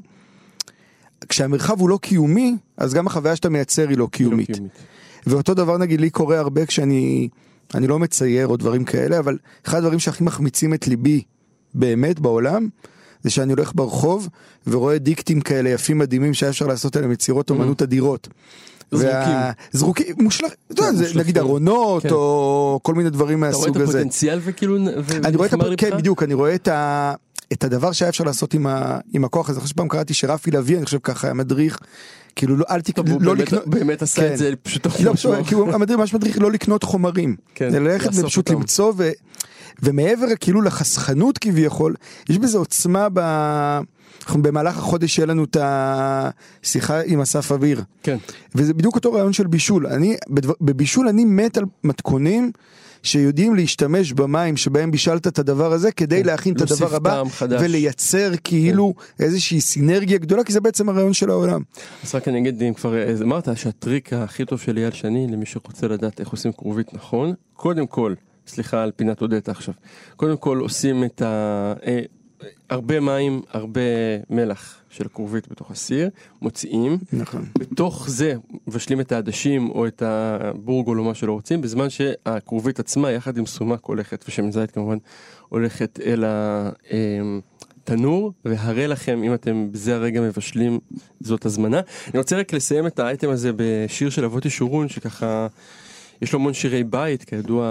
Speaker 3: כשהמרחב הוא לא קיומי, אז גם החוויה שאתה מייצר היא לא קיומית.
Speaker 2: קיומית.
Speaker 3: ואותו דבר נגיד לי קורה הרבה כשאני אני לא מצייר או דברים כאלה, אבל אחד הדברים שהכי מחמיצים את ליבי באמת בעולם, זה שאני הולך ברחוב ורואה דיקטים כאלה יפים מדהימים שהיה אפשר לעשות עליהם יצירות אומנות אדירות.
Speaker 2: זרוקים.
Speaker 3: זרוקים, מושלך, אתה יודע, זה
Speaker 2: מושלכים.
Speaker 3: נגיד ארונות
Speaker 2: כן.
Speaker 3: או כל מיני דברים
Speaker 2: אתה רואה את
Speaker 3: מהסוג הזה.
Speaker 2: הפוטנציאל וכאילו...
Speaker 3: אני רואה את
Speaker 2: ונכמר
Speaker 3: הפ... כן? בדיוק אני רואה את, ה... את הדבר שהיה אפשר לעשות עם, ה... עם הכוח הזה. אני חושב שפעם קראתי שרפי לביא אני חושב ככה היה מדריך כאילו לא אל תק...
Speaker 2: טוב, הוא
Speaker 3: לא
Speaker 2: באמת-
Speaker 3: לקנות.
Speaker 2: באמת עשה
Speaker 3: כן.
Speaker 2: את זה פשוט
Speaker 3: לא, פשוט, כי הוא המדריך ממש מדריך לא לקנות חומרים,
Speaker 2: כן,
Speaker 3: ללכת ופשוט
Speaker 2: אותם.
Speaker 3: למצוא ו... ומעבר כאילו לחסכנות כביכול, יש בזה עוצמה ב... במהלך החודש יהיה לנו את השיחה עם אסף אביר,
Speaker 2: כן.
Speaker 3: וזה בדיוק אותו רעיון של בישול. אני, בדבר, בבישול אני מת על מתכונים שיודעים להשתמש במים שבהם בישלת את הדבר הזה כדי
Speaker 2: כן,
Speaker 3: להכין את הדבר הבא
Speaker 2: חדש.
Speaker 3: ולייצר כאילו איזושהי סינרגיה גדולה כי זה בעצם הרעיון של העולם.
Speaker 2: אז רק אני אגיד, אם כבר אה, אמרת שהטריק הכי טוב של אייל שני, למי שרוצה לדעת איך עושים כרובית נכון, קודם כל, סליחה על פינת הודית עכשיו, קודם כל עושים את ה... הרבה מים, הרבה מלח של הכרובית בתוך הסיר, מוציאים,
Speaker 3: נכון.
Speaker 2: בתוך זה מבשלים את העדשים או את הבורגול או מה שלא רוצים, בזמן שהכרובית עצמה יחד עם סומק הולכת, ושמן זית כמובן, הולכת אל התנור, והרי לכם אם אתם בזה הרגע מבשלים, זאת הזמנה. אני רוצה רק לסיים את האייטם הזה בשיר של אבות ישורון, שככה... יש לו המון שירי בית, כידוע,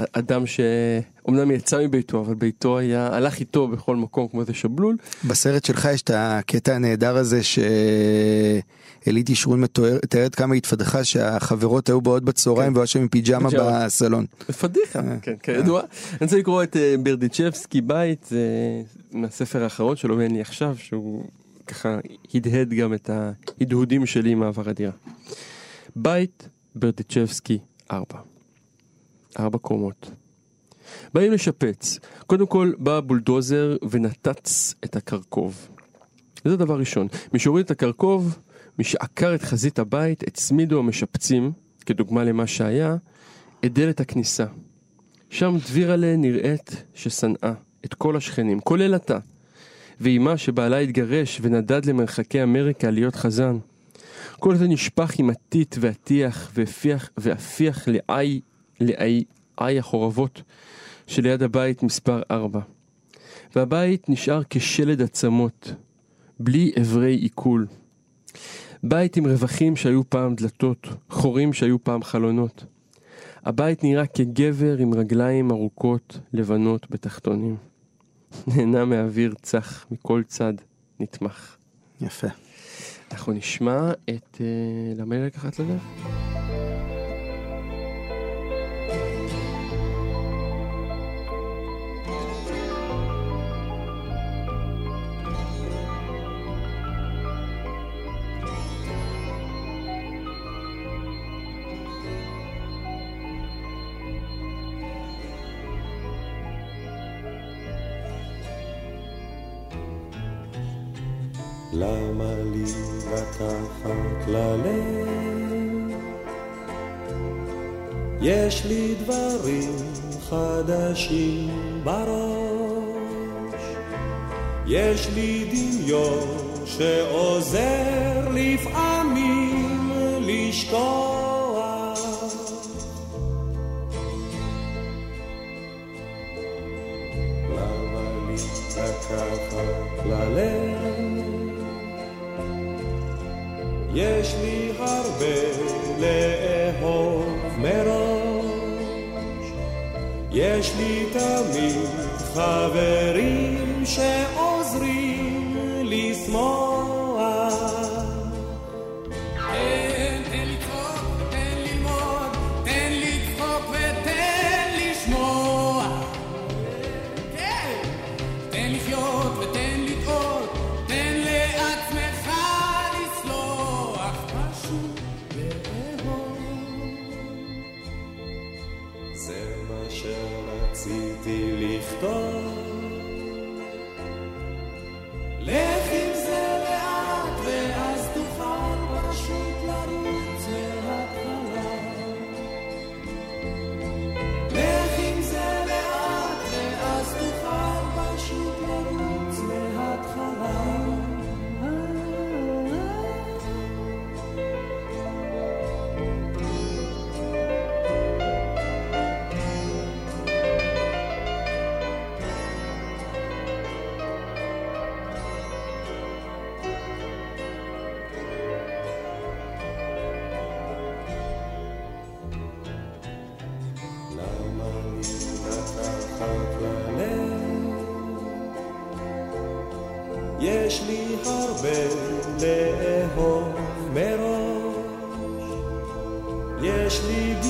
Speaker 2: אה, אדם שאומנם יצא מביתו, אבל ביתו היה, הלך איתו בכל מקום כמו איזה שבלול.
Speaker 3: בסרט שלך יש את הקטע הנהדר הזה שאלית ישרון מתארת כמה היא התפתחה שהחברות היו באות בצהריים
Speaker 2: כן.
Speaker 3: והוא יושב עם פיג'מה. בסלון.
Speaker 2: פדיחה, כן, כידוע. אני רוצה לקרוא את אה, ברדיצ'בסקי בית, זה מהספר האחרון שלו ואין לי עכשיו, שהוא ככה הדהד גם את ההדהודים שלי מעבר הדירה. בית ברדיצ'בסקי 4. ארבע קומות. באים לשפץ. קודם כל בא הבולדוזר ונתץ את הקרקוב. זה דבר ראשון. מי שהוריד את הקרקוב, מי שעקר את חזית הבית, הצמידו המשפצים, כדוגמה למה שהיה, את דלת הכניסה. שם דבירלה נראית ששנאה את כל השכנים, כולל אתה. ואימה שבעלה התגרש ונדד למרחקי אמריקה להיות חזן. כל זה נשפך עם הטיט והטיח והפיח, והפיח לאי, לאי, אי החורבות שליד הבית מספר 4. והבית נשאר כשלד עצמות, בלי אברי עיכול. בית עם רווחים שהיו פעם דלתות, חורים שהיו פעם חלונות. הבית נראה כגבר עם רגליים ארוכות, לבנות בתחתונים. נהנה מאוויר צח מכל צד, נתמך.
Speaker 3: יפה.
Speaker 2: אנחנו נשמע את... למה לי לקחת לדף?
Speaker 6: למה לי לקחת ללב? יש לי דברים חדשים בראש, יש לי דמיון שעוזר לפעמים לשכוח. לי הרבה לאהוב מראש, יש לי תמיד חברים שעוזרים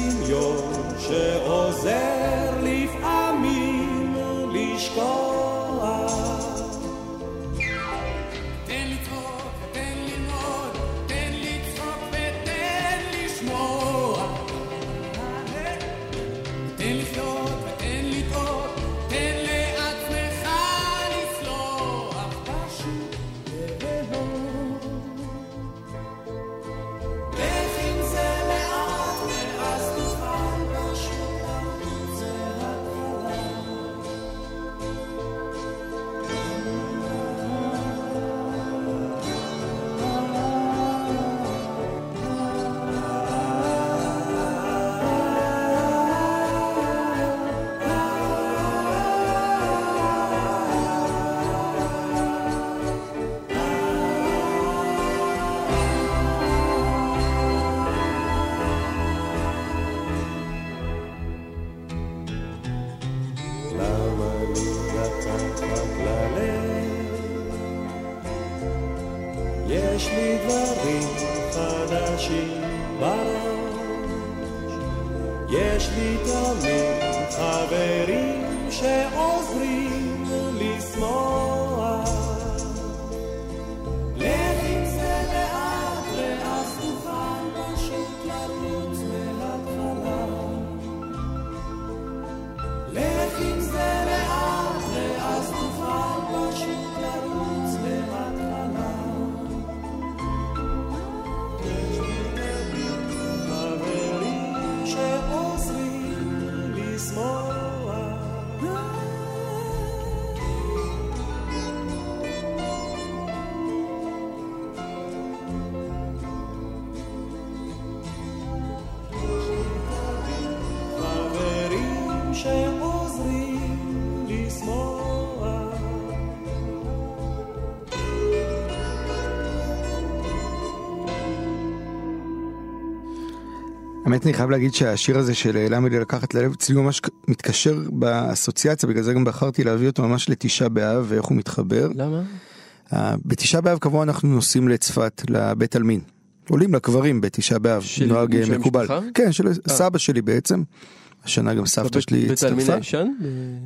Speaker 6: דמיון שעוזר לפעמים לשכוח.
Speaker 3: האמת אני חייב להגיד שהשיר הזה של למה לי לקחת ללב אצלי ממש מתקשר באסוציאציה בגלל זה גם בחרתי להביא אותו ממש לתשעה באב ואיך הוא מתחבר.
Speaker 2: למה?
Speaker 3: אה, בתשעה באב קבוע אנחנו נוסעים לצפת לבית עלמין. עולים לקברים בתשעה באב, נוהג אה,
Speaker 2: של
Speaker 3: מקובל.
Speaker 2: המשפחה?
Speaker 3: כן, של סבא שלי בעצם. השנה גם סבתא שלי
Speaker 2: בית העלמין
Speaker 3: הצטרפה.
Speaker 2: הישן?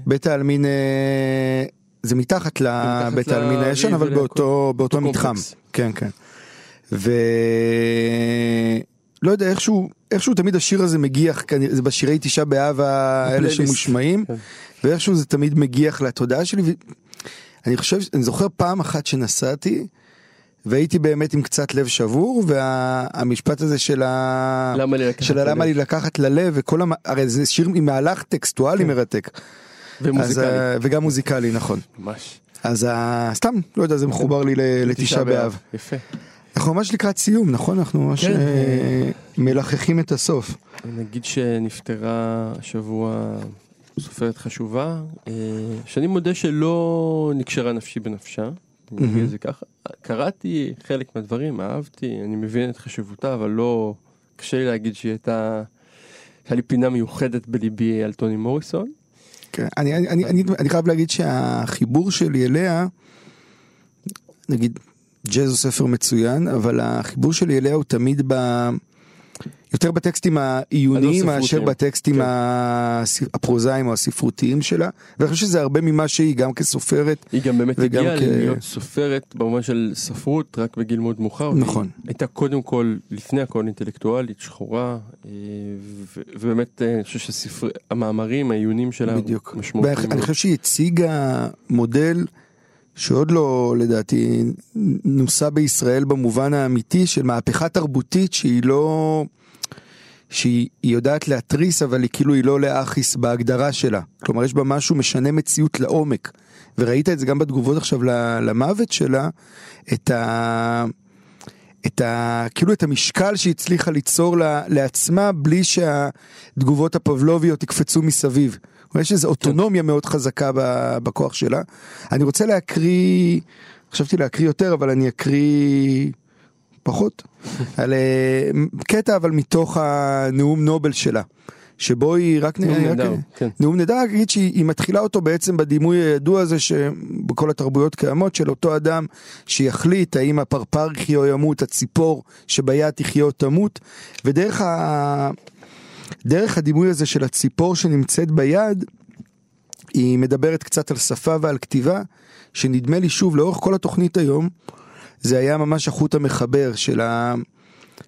Speaker 3: בית העלמין אה, זה מתחת לבית העלמין הישן אבל באותו באותו
Speaker 2: אותו
Speaker 3: מתחם. כן כן. לא יודע איכשהו איכשהו תמיד השיר הזה מגיח כנראה זה בשירי תשעה באב האלה. שמושמעים
Speaker 2: כן.
Speaker 3: ואיכשהו זה תמיד מגיח לתודעה שלי. אני חושב אני זוכר פעם אחת שנסעתי. והייתי באמת עם קצת לב שבור והמשפט הזה של ה...
Speaker 2: למה לי לקחת
Speaker 3: של? למה לי לקחת ללב וכל המ... הרי זה שיר עם מהלך טקסטואלי מרתק. אז,
Speaker 2: ומוזיקלי.
Speaker 3: אה, וגם מוזיקלי נכון.
Speaker 2: ממש.
Speaker 3: אז אה, סתם לא יודע זה מחובר לי לתשעה באב.
Speaker 2: יפה.
Speaker 3: אנחנו ממש לקראת סיום נכון אנחנו ממש
Speaker 2: כן.
Speaker 3: אה, מלחכים את הסוף.
Speaker 2: נגיד שנפטרה השבוע סופרת חשובה, אה, שאני מודה שלא נקשרה נפשי בנפשה, אני אגיד את זה ככה. קראתי חלק מהדברים, אהבתי, אני מבין את חשיבותה, אבל לא... קשה לי להגיד שהיא הייתה... היה לי פינה מיוחדת בליבי על טוני מוריסון.
Speaker 3: כן, אני, אני, אני, אני, אני חייב להגיד שהחיבור שלי אליה, נגיד ג'אז הוא ספר מצוין, אבל החיבור שלי אליה הוא תמיד ב... יותר בטקסטים העיוניים
Speaker 2: הלא
Speaker 3: מאשר
Speaker 2: ספרותיים.
Speaker 3: בטקסטים
Speaker 2: כן.
Speaker 3: הפרוזאיים או הספרותיים שלה, ואני חושב שזה הרבה ממה שהיא גם כסופרת.
Speaker 2: היא גם באמת הגיעה
Speaker 3: כ-
Speaker 2: להיות סופרת במובן של ספרות רק בגיל מאוד מאוחר.
Speaker 3: נכון.
Speaker 2: הייתה קודם כל, לפני הכל אינטלקטואלית, שחורה, אה, ובאמת אה, אני חושב שהמאמרים, העיונים שלה
Speaker 3: בדיוק.
Speaker 2: משמעותיים.
Speaker 3: ואני. חושב שהיא הציגה מודל שעוד לא לדעתי נוסה בישראל במובן האמיתי של מהפכה תרבותית שהיא לא... שהיא היא יודעת להתריס אבל היא כאילו היא לא להכעיס בהגדרה שלה. כלומר יש בה משהו משנה מציאות לעומק. וראית את זה גם בתגובות עכשיו למוות שלה, את ה... את ה... כאילו את המשקל שהיא הצליחה ליצור לה, לעצמה בלי שהתגובות הפבלוביות יקפצו מסביב. יש איזו אוטונומיה מאוד חזקה בכוח שלה. אני רוצה להקריא, חשבתי להקריא יותר אבל אני אקריא פחות. על אה, קטע אבל מתוך הנאום נובל שלה. שבו היא רק
Speaker 2: נאום
Speaker 3: רק-
Speaker 2: נהדר, כן.
Speaker 3: נאום נהדר, רק אגיד שהיא היא מתחילה אותו בעצם בדימוי הידוע הזה שבכל התרבויות קיימות של אותו אדם שיחליט האם הפרפר יחיה או ימות, הציפור שביד תחיה או תמות, ודרך ה... דרך הדימוי הזה של הציפור שנמצאת ביד, היא מדברת קצת על שפה ועל כתיבה, שנדמה לי שוב לאורך כל התוכנית היום, זה היה ממש החוט המחבר של, ה...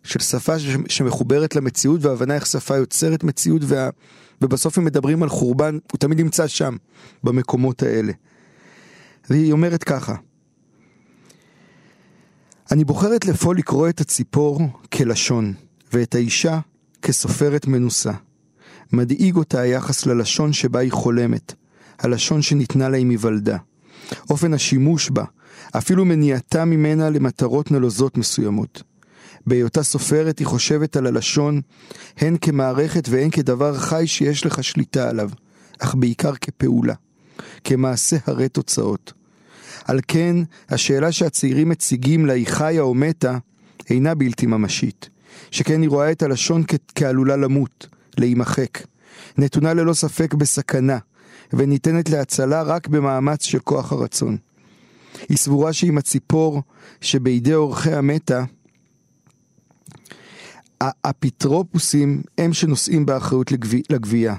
Speaker 3: של שפה ש... שמחוברת למציאות והבנה איך שפה יוצרת מציאות וה... ובסוף הם מדברים על חורבן, הוא תמיד נמצא שם, במקומות האלה. והיא אומרת ככה: אני בוחרת לפעול לקרוא את הציפור כלשון, ואת האישה כסופרת מנוסה. מדאיג אותה היחס ללשון שבה היא חולמת, הלשון שניתנה לה עם היוולדה. אופן השימוש בה, אפילו מניעתה ממנה למטרות נלוזות מסוימות. בהיותה סופרת היא חושבת על הלשון הן כמערכת והן כדבר חי שיש לך שליטה עליו, אך בעיקר כפעולה, כמעשה הרי תוצאות. על כן, השאלה שהצעירים מציגים לה היא חיה או מתה, אינה בלתי ממשית. שכן היא רואה את הלשון כעלולה למות, להימחק. נתונה ללא ספק בסכנה, וניתנת להצלה רק במאמץ של כוח הרצון. היא סבורה שעם הציפור שבידי אורחי המתה, האפיטרופוסים הם שנושאים באחריות לגבי- לגבייה.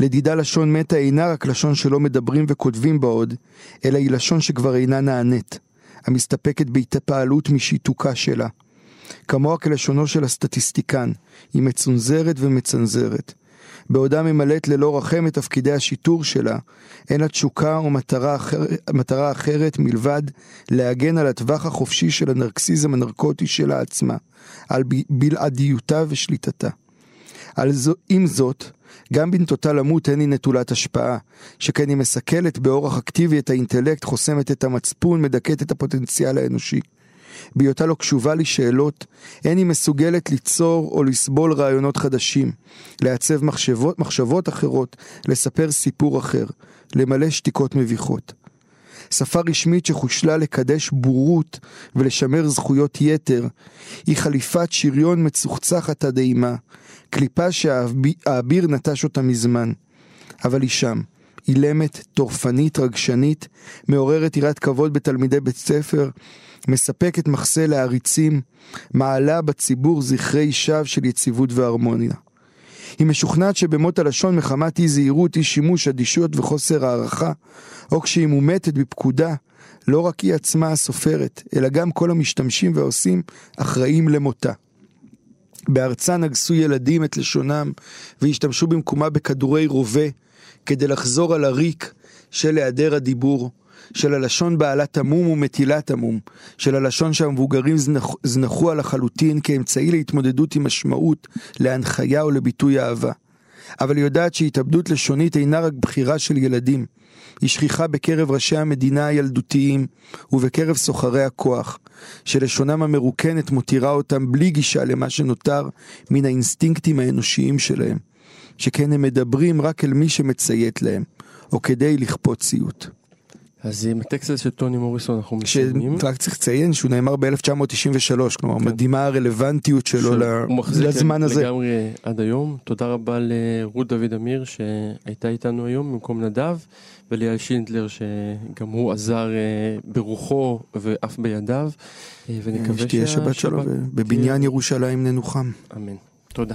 Speaker 3: לדידה לשון מתה אינה רק לשון שלא מדברים וכותבים בה עוד, אלא היא לשון שכבר אינה נענית, המסתפקת בהתפעלות משיתוקה שלה. כמוה כלשונו של הסטטיסטיקן, היא מצונזרת ומצנזרת. בעודה ממלאת ללא רחם את תפקידי השיטור שלה, אין לה תשוקה או מטרה, אחר, מטרה אחרת מלבד להגן על הטווח החופשי של הנרקסיזם הנרקוטי שלה עצמה, על ב- בלעדיותה ושליטתה. על זו, עם זאת, גם בנטותה למות אין היא נטולת השפעה, שכן היא מסכלת באורח אקטיבי את האינטלקט, חוסמת את המצפון, מדכאת את הפוטנציאל האנושי. בהיותה לא קשובה לשאלות, אין היא מסוגלת ליצור או לסבול רעיונות חדשים, לעצב מחשבות, מחשבות אחרות, לספר סיפור אחר, למלא שתיקות מביכות. שפה רשמית שחושלה לקדש בורות ולשמר זכויות יתר, היא חליפת שריון מצוחצחת עד אימה, קליפה שהאביר נטש אותה מזמן. אבל היא שם, אילמת, טורפנית, רגשנית, מעוררת יראת כבוד בתלמידי בית ספר, מספקת מחסה לעריצים, מעלה בציבור זכרי שווא של יציבות והרמוניה. היא משוכנעת שבמות הלשון מחמת אי זהירות, אי שימוש, אדישות וחוסר הערכה, או כשהיא מומתת בפקודה, לא רק היא עצמה הסופרת, אלא גם כל המשתמשים והעושים אחראים למותה. בארצה נגסו ילדים את לשונם והשתמשו במקומה בכדורי רובה כדי לחזור על הריק של היעדר הדיבור, של הלשון בעלת המום ומטילת המום, של הלשון שהמבוגרים זנח, זנחוה לחלוטין כאמצעי להתמודדות עם משמעות, להנחיה או לביטוי אהבה. אבל היא יודעת שהתאבדות לשונית אינה רק בחירה של ילדים, היא שכיחה בקרב ראשי המדינה הילדותיים ובקרב סוחרי הכוח, שלשונם המרוקנת מותירה אותם בלי גישה למה שנותר מן האינסטינקטים האנושיים שלהם, שכן הם מדברים רק אל מי שמציית להם, או כדי לכפות ציות.
Speaker 2: אז עם הטקסט הזה של טוני מוריסון אנחנו מסיימים.
Speaker 3: שרק צריך לציין שהוא נאמר ב-1993, כלומר
Speaker 2: כן.
Speaker 3: מדהימה הרלוונטיות שלו
Speaker 2: מחזיק
Speaker 3: לזמן הזה.
Speaker 2: לגמרי עד היום. תודה רבה לרות דוד אמיר שהייתה איתנו היום במקום נדב, וליאל שינדלר שגם הוא עזר אה, ברוחו ואף בידיו. אה, ונקווה
Speaker 3: שתהיה שבת שלום,
Speaker 2: תהיה-
Speaker 3: ירושלים ננוחם.
Speaker 2: אמן. תודה.